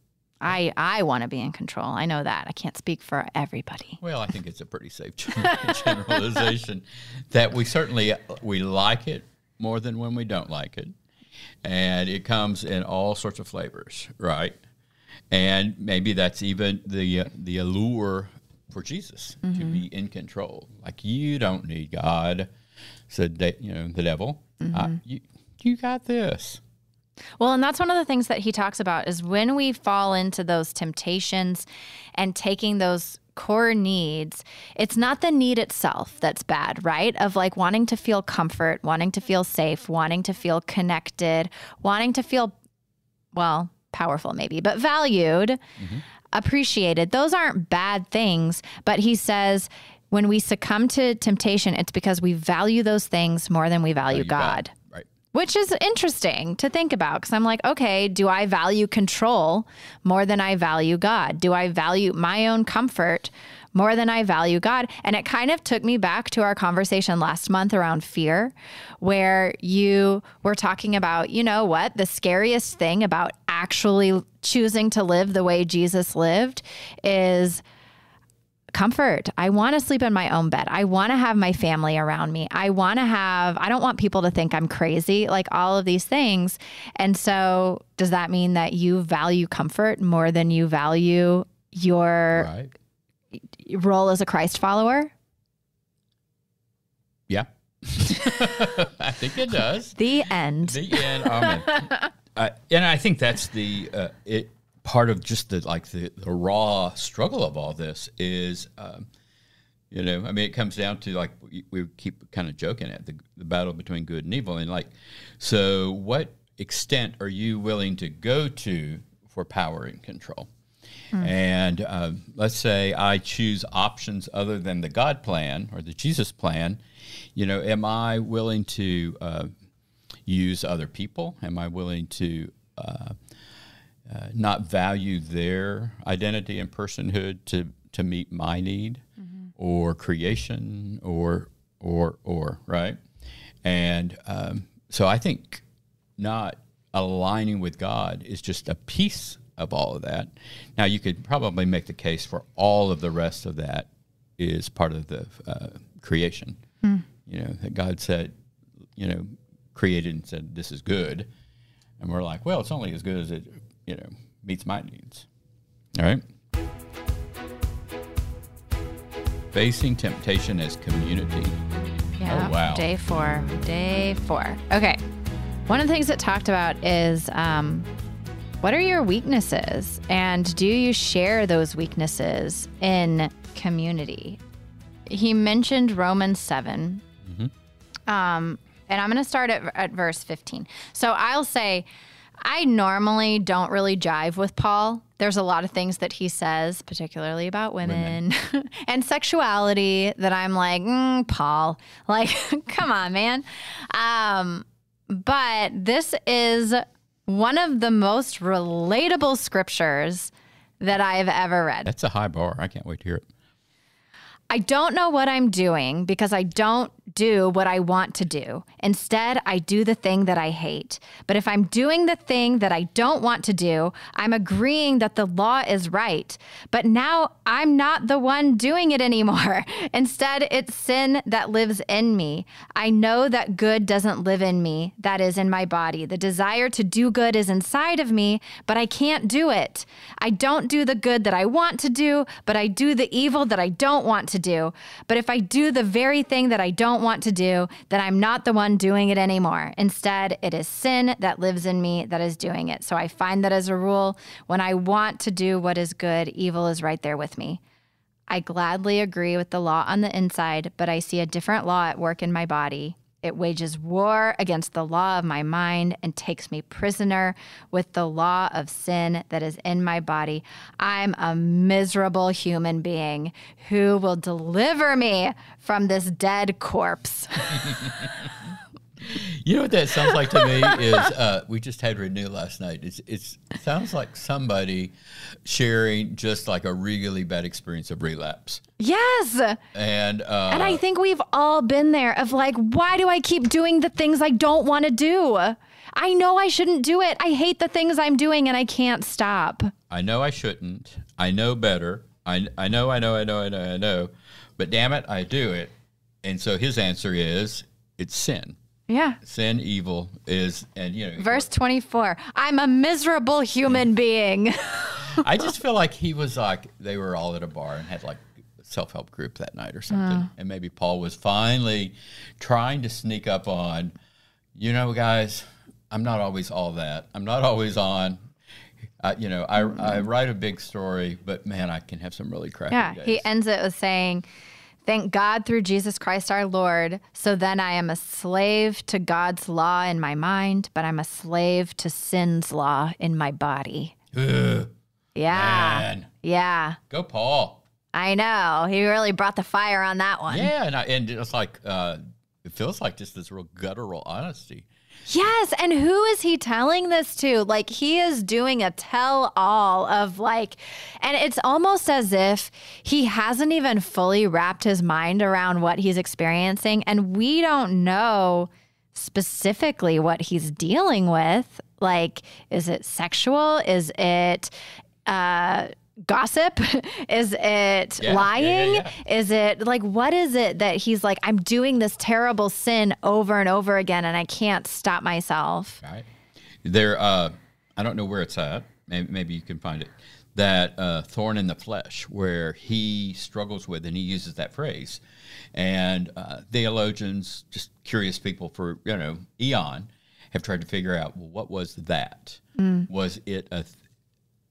I I want to be in control. I know that. I can't speak for everybody. Well, I think it's a pretty safe generalization that we certainly we like it more than when we don't like it, and it comes in all sorts of flavors, right? And maybe that's even the the allure for Jesus to be mm-hmm. in control. Like you don't need God, said de- you know the devil. I- mm-hmm. you you got this. Well, and that's one of the things that he talks about is when we fall into those temptations and taking those core needs, it's not the need itself that's bad, right? Of like wanting to feel comfort, wanting to feel safe, wanting to feel connected, wanting to feel, well, powerful maybe, but valued, mm-hmm. appreciated. Those aren't bad things. But he says, when we succumb to temptation, it's because we value those things more than we value got God right? which is interesting to think about because I'm like, okay, do I value control more than I value God? Do I value my own comfort more than I value God? And it kind of took me back to our conversation last month around fear, where you were talking about, you know what, the scariest thing about actually choosing to live the way Jesus lived is comfort. I want to sleep in my own bed. I want to have my family around me. I want to have, I don't want people to think I'm crazy, like all of these things. And so, does that mean that you value comfort more than you value your Right? Role as a Christ follower? Yeah. I think it does. The end. The end. Amen. uh, and I think that's the uh, it part of just the like the, the raw struggle of all this is, um, you know, I mean, it comes down to like we, we keep kind of joking at the, the battle between good and evil, and like, so what extent are you willing to go to for power and control? And um, let's say I choose options other than the God plan or the Jesus plan. You know, am I willing to uh, use other people? Am I willing to uh, uh, not value their identity and personhood to to meet my need, or creation, or or or right? And um, so I think not aligning with God is just a piece of all of that. Now, you could probably make the case for all of the rest of that is part of the uh, creation. You know, that God said, you know, created and said, this is good. And we're like, well, it's only as good as it, you know, meets my needs. All right. Facing temptation as community. Yeah. Oh, wow. Day four. Day four. Okay. One of the things that talked about is um, what are your weaknesses? And do you share those weaknesses in community? He mentioned Romans 7. Um, and I'm going to start at, at verse 15. So I'll say, I normally don't really jive with Paul. There's a lot of things that he says, particularly about women, and sexuality, that I'm like, mm, Paul, like, come on, man. Um, but this is one of the most relatable scriptures that I've ever read. That's a high bar. I can't wait to hear it. I don't know what I'm doing because I don't do what I want to do. Instead, I do the thing that I hate. But if I'm doing the thing that I don't want to do, I'm agreeing that the law is right. But now I'm not the one doing it anymore. Instead, it's sin that lives in me. I know that good doesn't live in me, that is in my body. The desire to do good is inside of me, but I can't do it. I don't do the good that I want to do, but I do the evil that I don't want to do. But if I do the very thing that I don't want to do, then I'm not the one doing it anymore. Instead, it is sin that lives in me that is doing it. So I find that as a rule, when I want to do what is good, evil is right there with me. I gladly agree with the law on the inside, but I see a different law at work in my body. It wages war against the law of my mind and takes me prisoner with the law of sin that is in my body. I'm a miserable human being. Who will deliver me from this dead corpse? You know what that sounds like to me is uh, we just had Renew last night. It's, it's it sounds like somebody sharing just like a really bad experience of relapse. yes. And uh, And I think we've all been there of like, why do I keep doing the things I don't want to do? I know I shouldn't do it. I hate the things I'm doing and I can't stop. I know I shouldn't. I know better. I, I know, I know, I know, I know, I know. But damn it, I do it. And so his answer is it's sin. Yeah. Sin, evil is, and you know, Verse 24 I'm a miserable human being. I just feel like he was like they were all at a bar and had like a self help group that night or something, and maybe Paul was finally trying to sneak up on, you know, guys, I'm not always all that. I'm not always on. Uh, you know, I, I write a big story, but man, I can have some really crappy yeah. days. He ends it with saying, Thank God through Jesus Christ our Lord. So then I am a slave to God's law in my mind, but I'm a slave to sin's law in my body. Ugh, Yeah. man, Yeah. go Paul. I know. He really brought the fire on that one. Yeah, and I, and it's like uh, it feels like just this real guttural honesty. Yes, and who is he telling this to? Like he is doing a tell all of like and it's almost as if he hasn't even fully wrapped his mind around what he's experiencing and we don't know specifically what he's dealing with. Like is it sexual? Is it uh gossip? is it Yeah, yeah, yeah, lying? yeah. Is it like what is it that he's like I'm doing this terrible sin over and over again and I can't stop myself? Right. There, uh, I don't know where it's at. Maybe, maybe you can find it. That uh, thorn in the flesh, where he struggles with, and he uses that phrase. And uh, theologians, just curious people for you know eon, have tried to figure out well, what was that? Was it a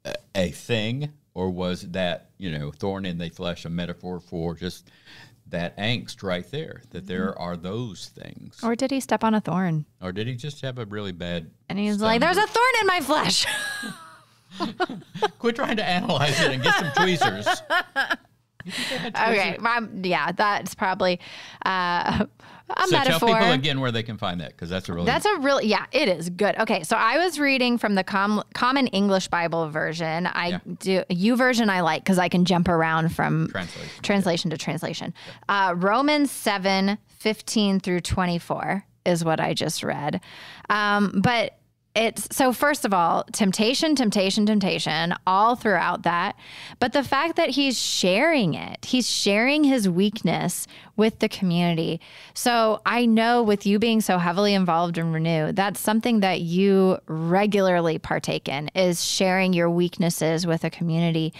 th- a thing, or was that you know thorn in the flesh a metaphor for just that angst right there? That there are those things, Or did he step on a thorn? or did he just have a really bad? And he's like, There's a thorn in my flesh. Quit trying to analyze it and get some tweezers. okay. I'm, yeah, that's probably uh, a So metaphor. tell people again where they can find that because that's a really That's a real, yeah, it is good. Okay, so I was reading from the Com- Common English Bible version. I Yeah. do YouVersion I like because I can jump around from Translation, translation to translation. Uh, Romans 7 15 through 24 is what I just read. Um, but it's so, first of all, temptation, temptation, temptation, all throughout that. But the fact that he's sharing it, he's sharing his weakness with the community. So I know with you being so heavily involved in Renew, that's something that you regularly partake in is sharing your weaknesses with a community.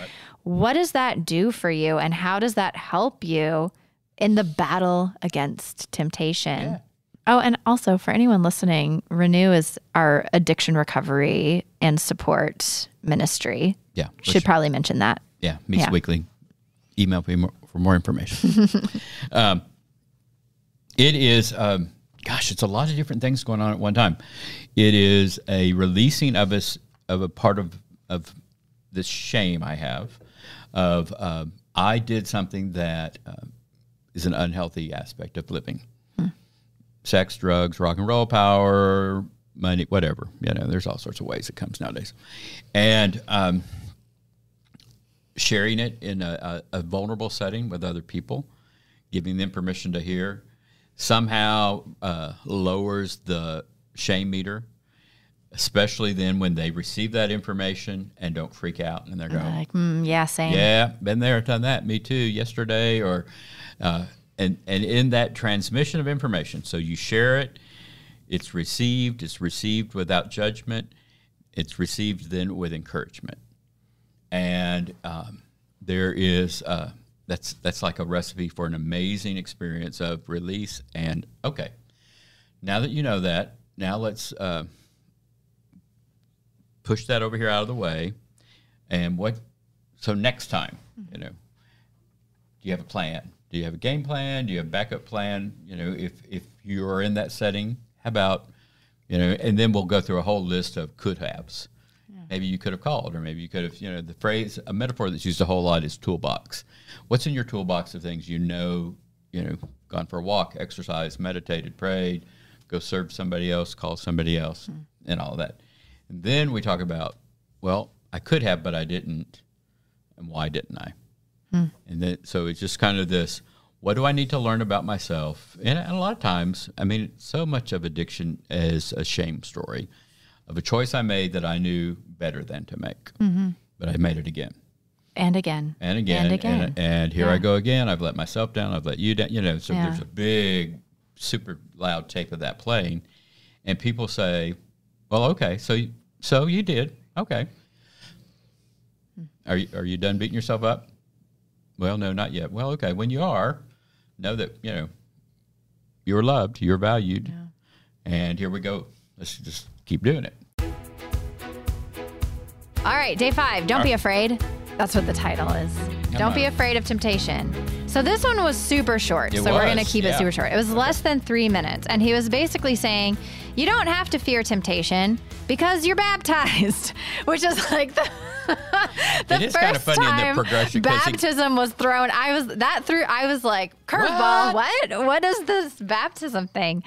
What does that do for you and how does that help you in the battle against temptation? Yeah. Oh, and also for anyone listening, Renew is our addiction recovery and support ministry. yeah. Should probably mention that. yeah, meets yeah. weekly. Email me more, for more information. um, it is, um, gosh, it's a lot of different things going on at one time. It is a releasing of us of a part of of this shame I have of um I did something that um, is an unhealthy aspect of living. Sex, drugs, rock and roll, power, money, whatever. You know, there's all sorts of ways it comes nowadays, and. Um, sharing it in a, a, a vulnerable setting with other people, giving them permission to hear somehow uh, lowers the shame meter, especially then when they receive that information and don't freak out and they're going, Like, mm, yeah, same. "Yeah, been there, done that. Me too. Yesterday, or." Uh, and, and in that transmission of information, so you share it, it's received, it's received without judgment, it's received then with encouragement. And um, there is, uh, that's, that's like a recipe for an amazing experience of release. And okay, now that you know that, now let's uh, push that over here out of the way. And what, so next time, you know, do you have a plan? Do you have a game plan? Do you have a backup plan? You know, if if you are in that setting, how about, you know, and then we'll go through a whole list of could haves. Maybe you could have called, or maybe you could have, you know, the phrase, a metaphor that's used a whole lot is toolbox. What's in your toolbox of things you know, you know, gone for a walk, exercise, meditated, prayed, go serve somebody else, call somebody else, hmm. and all that. And then we talk about, well, I could have, but I didn't, and why didn't I? Mm. And then, so it's just kind of this what do I need to learn about myself? And, and a lot of times, I mean, so much of addiction is a shame story of a choice I made that I knew better than to make, mm-hmm. but I made it again And again. and again And again. and, and here I go again. I've let myself down. I've let you down. You know, so Yeah. there's a big, super loud tape of that playing, and people say, "Well, okay, so you- so you did, okay. Hmm. Are you are you done beating yourself up? Well, no, not yet. Well, okay. When you are, know that you know you're loved, you're valued, and here we go. Let's just keep doing it. All right, day five. Don't be afraid. That's what the title is. Don't be afraid of temptation. So this one was super short. It so we're going to was, keep it super short. It was less than three minutes. And he was basically saying, you don't have to fear temptation because you're baptized, which is like the. the It is kinda first funny in the time progression 'cause he- baptism was thrown. I was that through. I was like curveball. What? What? What is this baptism thing?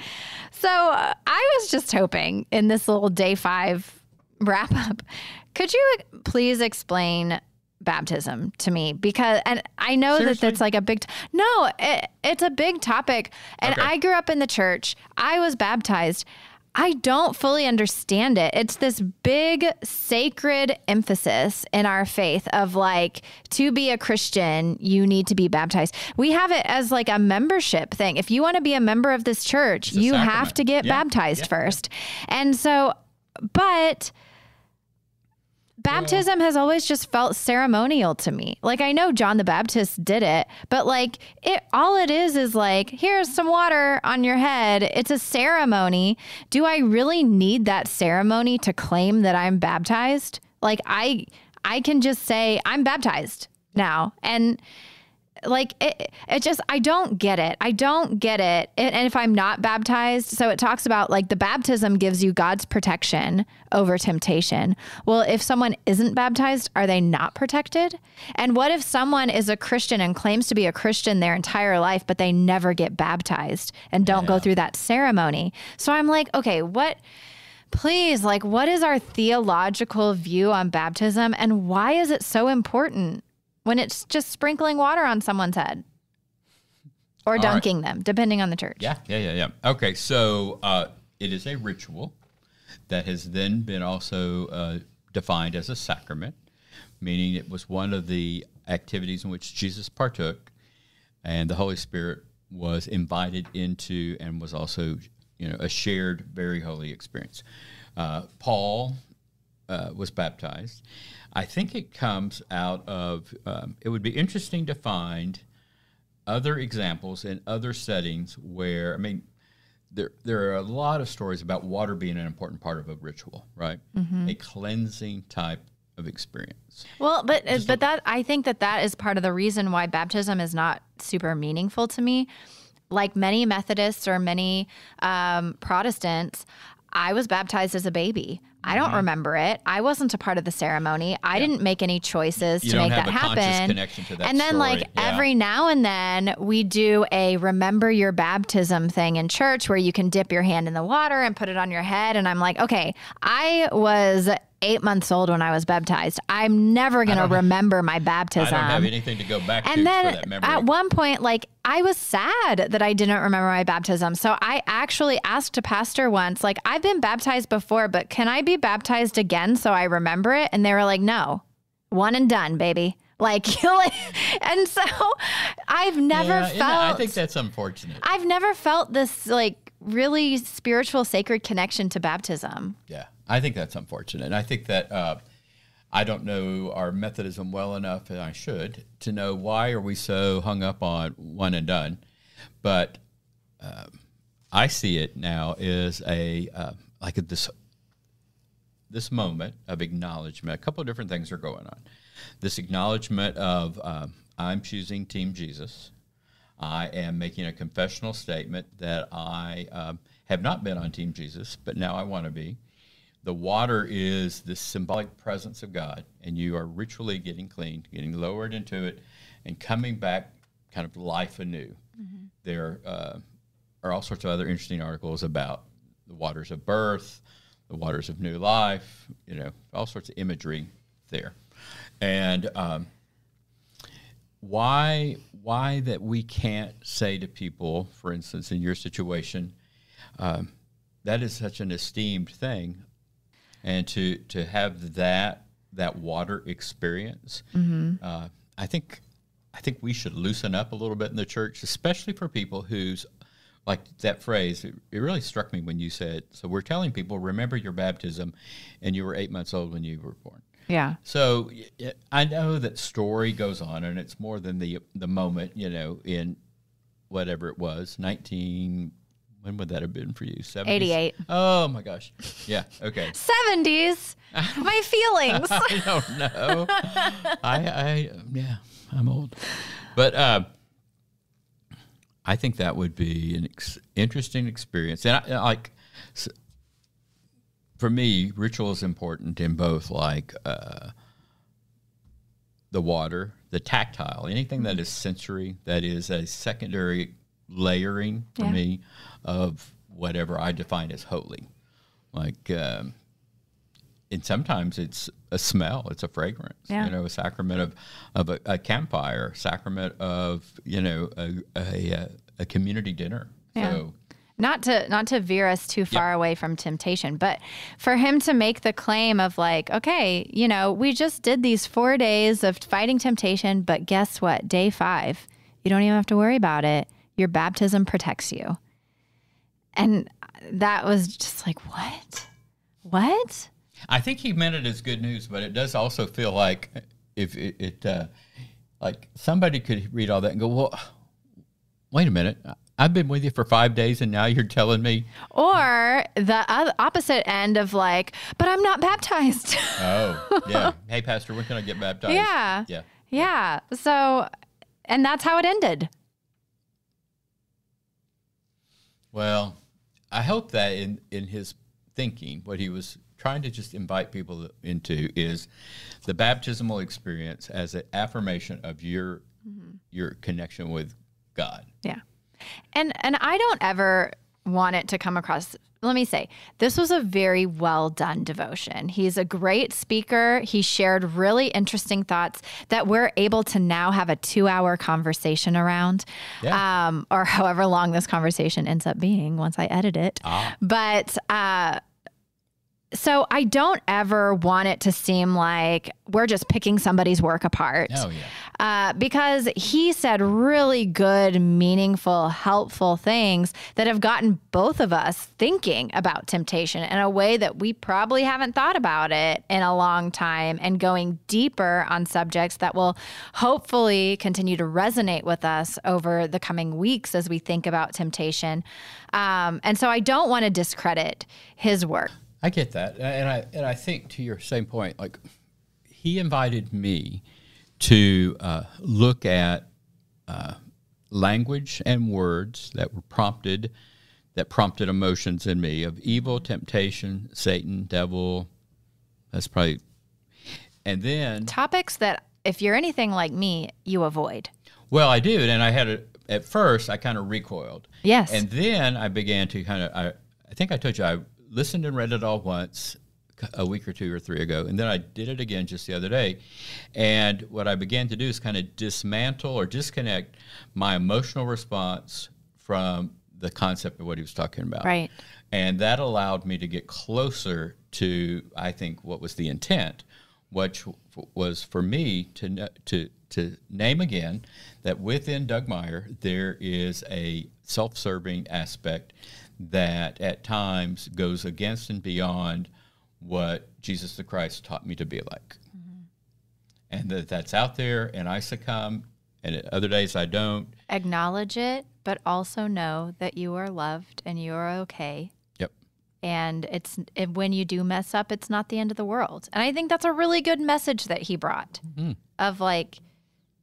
So uh, I was just hoping in this little day five wrap up. Could you please explain baptism to me? Because, and I know that Seriously? that's like a big, t- no, it, it's a big topic. And Okay. I grew up in the church, I was baptized. I don't fully understand it. It's this big sacred emphasis in our faith of like to be a Christian, you need to be baptized. We have it as like a membership thing. If you want to be a member of this church, you have to get Yeah. baptized Yeah. first. And so, but baptism has always just felt ceremonial to me. Like I know John the Baptist did it, but like it all it is is like here's some water on your head. It's a ceremony. Do I really need that ceremony to claim that I'm baptized? Like I I can just say I'm baptized now and like it, it just i don't get it. I don't get it. And, and if i'm not baptized so it talks about like the baptism gives you god's protection over temptation. Well if someone isn't baptized are they not protected? And what if someone is a christian and claims to be a christian their entire life but they never get baptized and don't go through that ceremony? So i'm like okay what please like what is our theological view on baptism and why is it so important when it's just sprinkling water on someone's head or right. dunking them depending on the church Yeah, yeah, yeah, yeah. Okay, so uh, it is a ritual that has then been also uh, defined as a sacrament, meaning it was one of the activities in which Jesus partook, and the Holy Spirit was invited into, and was also, you know, a shared, very holy experience. Uh, Paul uh, was baptized. I think it comes out of. Um, it would be interesting to find other examples in other settings where I mean, there there are a lot of stories about water being an important part of a ritual, right? A cleansing type of experience. well but but that i think that that is part of the reason why baptism is not super meaningful to me like many methodists or many um, protestants i was baptized as a baby I Mm-hmm. don't remember it. I wasn't a part of the ceremony. I didn't make any choices You to make that happen. that and then, story. like Yeah. every now and then, we do a remember your baptism thing in church where you can dip your hand in the water and put it on your head. And I'm like, okay, I was eight months old when I was baptized. I'm never going to remember my baptism. I don't have anything to go back to and for then that memory. at one point, like I was sad that I didn't remember my baptism. So I actually asked a pastor once, like, I've been baptized before, but can I be baptized again so I remember it? And they were like, no, one and done, baby. Like, and so I've never yeah, felt. I think that's unfortunate. I've never felt this like really spiritual, sacred connection to baptism. Yeah, I think that's unfortunate. I think that uh, I don't know our Methodism well enough, and I should, to know why are we so hung up on one and done. But uh, I see it now as a uh, like a, this this moment of acknowledgement. A couple of different things are going on. This acknowledgement of um, I'm choosing Team Jesus. I am making a confessional statement that I um, have not been on Team Jesus, but now I want to be. The water is the symbolic presence of God, and you are ritually getting cleaned, getting lowered into it, and coming back kind of life anew. Mm-hmm. There uh, are all sorts of other interesting articles about the waters of birth, the waters of new life, you know, all sorts of imagery there. And um, why why that we can't say to people, for instance, in your situation, um, that is such an esteemed thing, and to to have that that water experience, mm-hmm. uh, I think I think we should loosen up a little bit in the church, especially for people who's like that phrase. It, it really struck me when you said, "So we're telling people, remember your baptism, and you were eight months old when you were born." Yeah. So I know that story goes on, and it's more than the the moment. You know, in whatever it was, nineteen. When would that have been for you? 70s? 88. Oh my gosh. Yeah. Okay. 70s. My feelings. I don't know. I, I, yeah, I'm old. But uh, I think that would be an ex- interesting experience. And I, like, for me, ritual is important in both like uh, the water, the tactile, anything that is sensory, that is a secondary layering for yeah. me of whatever I define as holy. Like, um, and sometimes it's a smell, it's a fragrance, yeah. you know, a sacrament of, of a, a campfire, sacrament of, you know, a, a, a community dinner. Yeah. So not to not to veer us too far yep. away from temptation but for him to make the claim of like okay you know we just did these 4 days of fighting temptation but guess what? Day 5 you don't even have to worry about it. Your baptism protects you. And that was just like what? What? I think he meant it as good news but it does also feel like if it, it uh, like somebody could read all that and go well wait a minute I've been with you for five days and now you're telling me. Or the opposite end of like, but I'm not baptized. oh, yeah. Hey, Pastor, when can I get baptized? Yeah. Yeah. Yeah. So, and that's how it ended. Well, I hope that in, in his thinking, what he was trying to just invite people into is the baptismal experience as an affirmation of your mm-hmm. your connection with God. Yeah. And and I don't ever want it to come across let me say, this was a very well done devotion. He's a great speaker. He shared really interesting thoughts that we're able to now have a two hour conversation around, yeah. um, or however long this conversation ends up being once I edit it. Ah. But uh, so I don't ever want it to seem like we're just picking somebody's work apart. Oh, yeah. Uh, because he said really good, meaningful, helpful things that have gotten both of us thinking about temptation in a way that we probably haven't thought about it in a long time and going deeper on subjects that will hopefully continue to resonate with us over the coming weeks as we think about temptation. Um, and so I don't want to discredit his work. I get that, and I and I think to your same point, like he invited me to uh, look at uh, language and words that were prompted, that prompted emotions in me of evil, temptation, Satan, devil. That's probably, and then topics that if you're anything like me, you avoid. Well, I do, and I had a at first I kind of recoiled. Yes, and then I began to kind of I I think I told you I listened and read it all once, a week or two or three ago, and then I did it again just the other day. And what I began to do is kind of dismantle or disconnect my emotional response from the concept of what he was talking about. Right. And that allowed me to get closer to, I think, what was the intent, which was for me to to to name again that within Doug Meyer there is a self-serving aspect that at times goes against and beyond what Jesus the Christ taught me to be like. Mm-hmm. And that that's out there and I succumb and other days I don't. Acknowledge it, but also know that you are loved and you are okay. Yep. And it's it, when you do mess up, it's not the end of the world. And I think that's a really good message that he brought mm-hmm. of like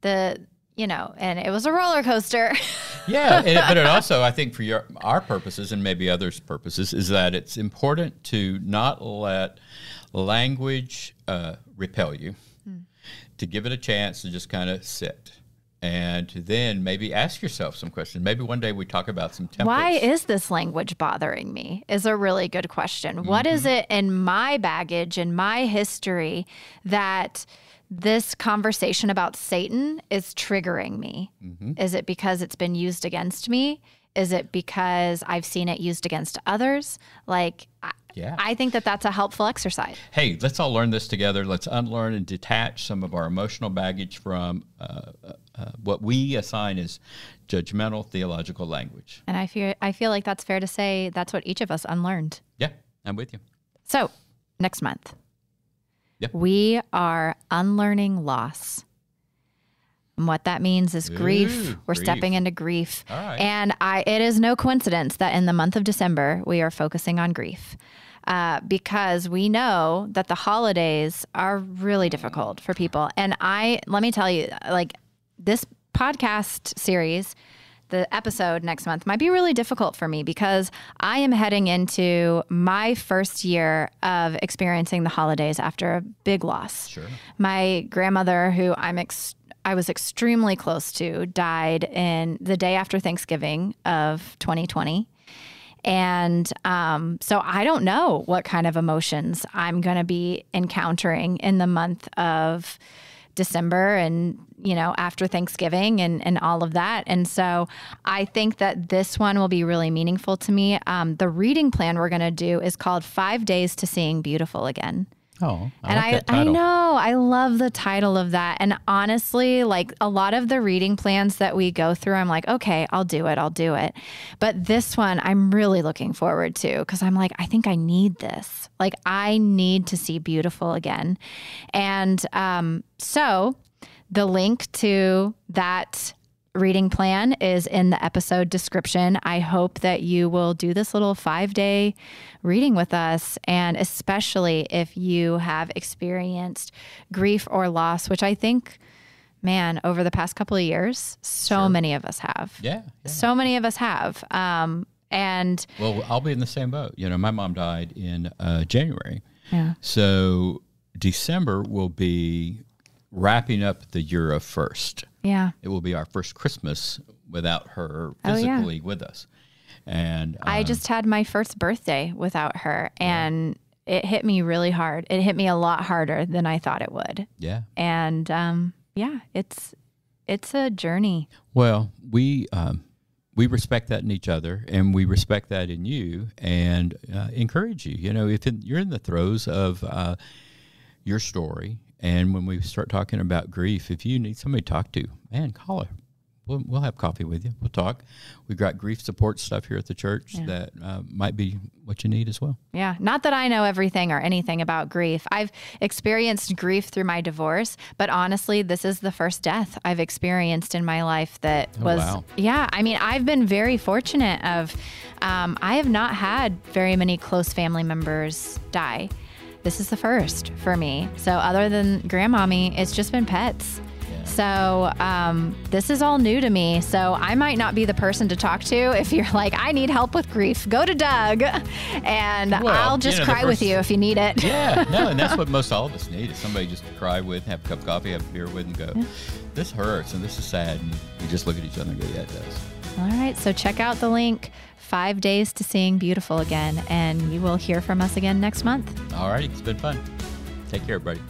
the you know, and it was a roller coaster. yeah, it, but it also, I think, for your our purposes and maybe others' purposes, is that it's important to not let language uh, repel you, hmm. to give it a chance to just kind of sit. And then maybe ask yourself some questions. Maybe one day we talk about some templates. Why is this language bothering me? Is a really good question. Mm-hmm. What is mm-hmm. it in my baggage, in my history, that this conversation about Satan is triggering me? Mm-hmm. Is it because it's been used against me? Is it because I've seen it used against others? Like, yeah. I think that that's a helpful exercise. Hey, let's all learn this together. Let's unlearn and detach some of our emotional baggage from uh, uh, uh what we assign as judgmental theological language. And I feel I feel like that's fair to say that's what each of us unlearned. Yeah, I'm with you. So, next month, Yep. We are unlearning loss. And what that means is grief. Ooh, We're grief. stepping into grief. And I, it is no coincidence that in the month of December, we are focusing on grief. Uh, because we know that the holidays are really difficult for people. And I, let me tell you, like this podcast series the episode next month might be really difficult for me because I am heading into my first year of experiencing the holidays after a big loss. Sure. My grandmother, who I'm ex- I was extremely close to, died in the day after Thanksgiving of 2020. And um, so I don't know what kind of emotions I'm going to be encountering in the month of December and you know after Thanksgiving and and all of that. And so I think that this one will be really meaningful to me. Um, the reading plan we're going to do is called Five Days to Seeing Beautiful Again. Oh, I and like I, I know I love the title of that. And honestly, like a lot of the reading plans that we go through, I'm like, okay, I'll do it, I'll do it. But this one, I'm really looking forward to because I'm like, I think I need this. Like, I need to see beautiful again. And um, so, the link to that reading plan is in the episode description. I hope that you will do this little five day reading with us. And especially if you have experienced grief or loss, which I think, man, over the past couple of years, so sure. many of us have. Yeah, yeah. So many of us have. Um, and well, I'll be in the same boat. You know, my mom died in uh, January. Yeah. So December will be wrapping up the year of first. Yeah. It will be our first Christmas without her physically oh, yeah. with us. And I um, just had my first birthday without her and yeah. it hit me really hard. It hit me a lot harder than I thought it would. Yeah. And um, yeah, it's it's a journey. Well, we um, we respect that in each other and we respect that in you and uh, encourage you. You know, if in, you're in the throes of uh, your story and when we start talking about grief, if you need somebody to talk to, man, call her. We'll, we'll have coffee with you. We'll talk. We've got grief support stuff here at the church yeah. that uh, might be what you need as well. Yeah. Not that I know everything or anything about grief. I've experienced grief through my divorce, but honestly, this is the first death I've experienced in my life that oh, was, wow. yeah. I mean, I've been very fortunate of, um, I have not had very many close family members die this is the first for me. So other than grandmommy, it's just been pets. So um, this is all new to me. So I might not be the person to talk to if you're like, I need help with grief. Go to Doug, and well, I'll just you know, cry first, with you if you need it. yeah, no, and that's what most all of us need is somebody just to cry with, have a cup of coffee, have a beer with, and go, yeah. this hurts and this is sad. And you just look at each other and go, yeah, it does. All right, so check out the link five days to seeing beautiful again. And you will hear from us again next month. All right. It's been fun. Take care, everybody.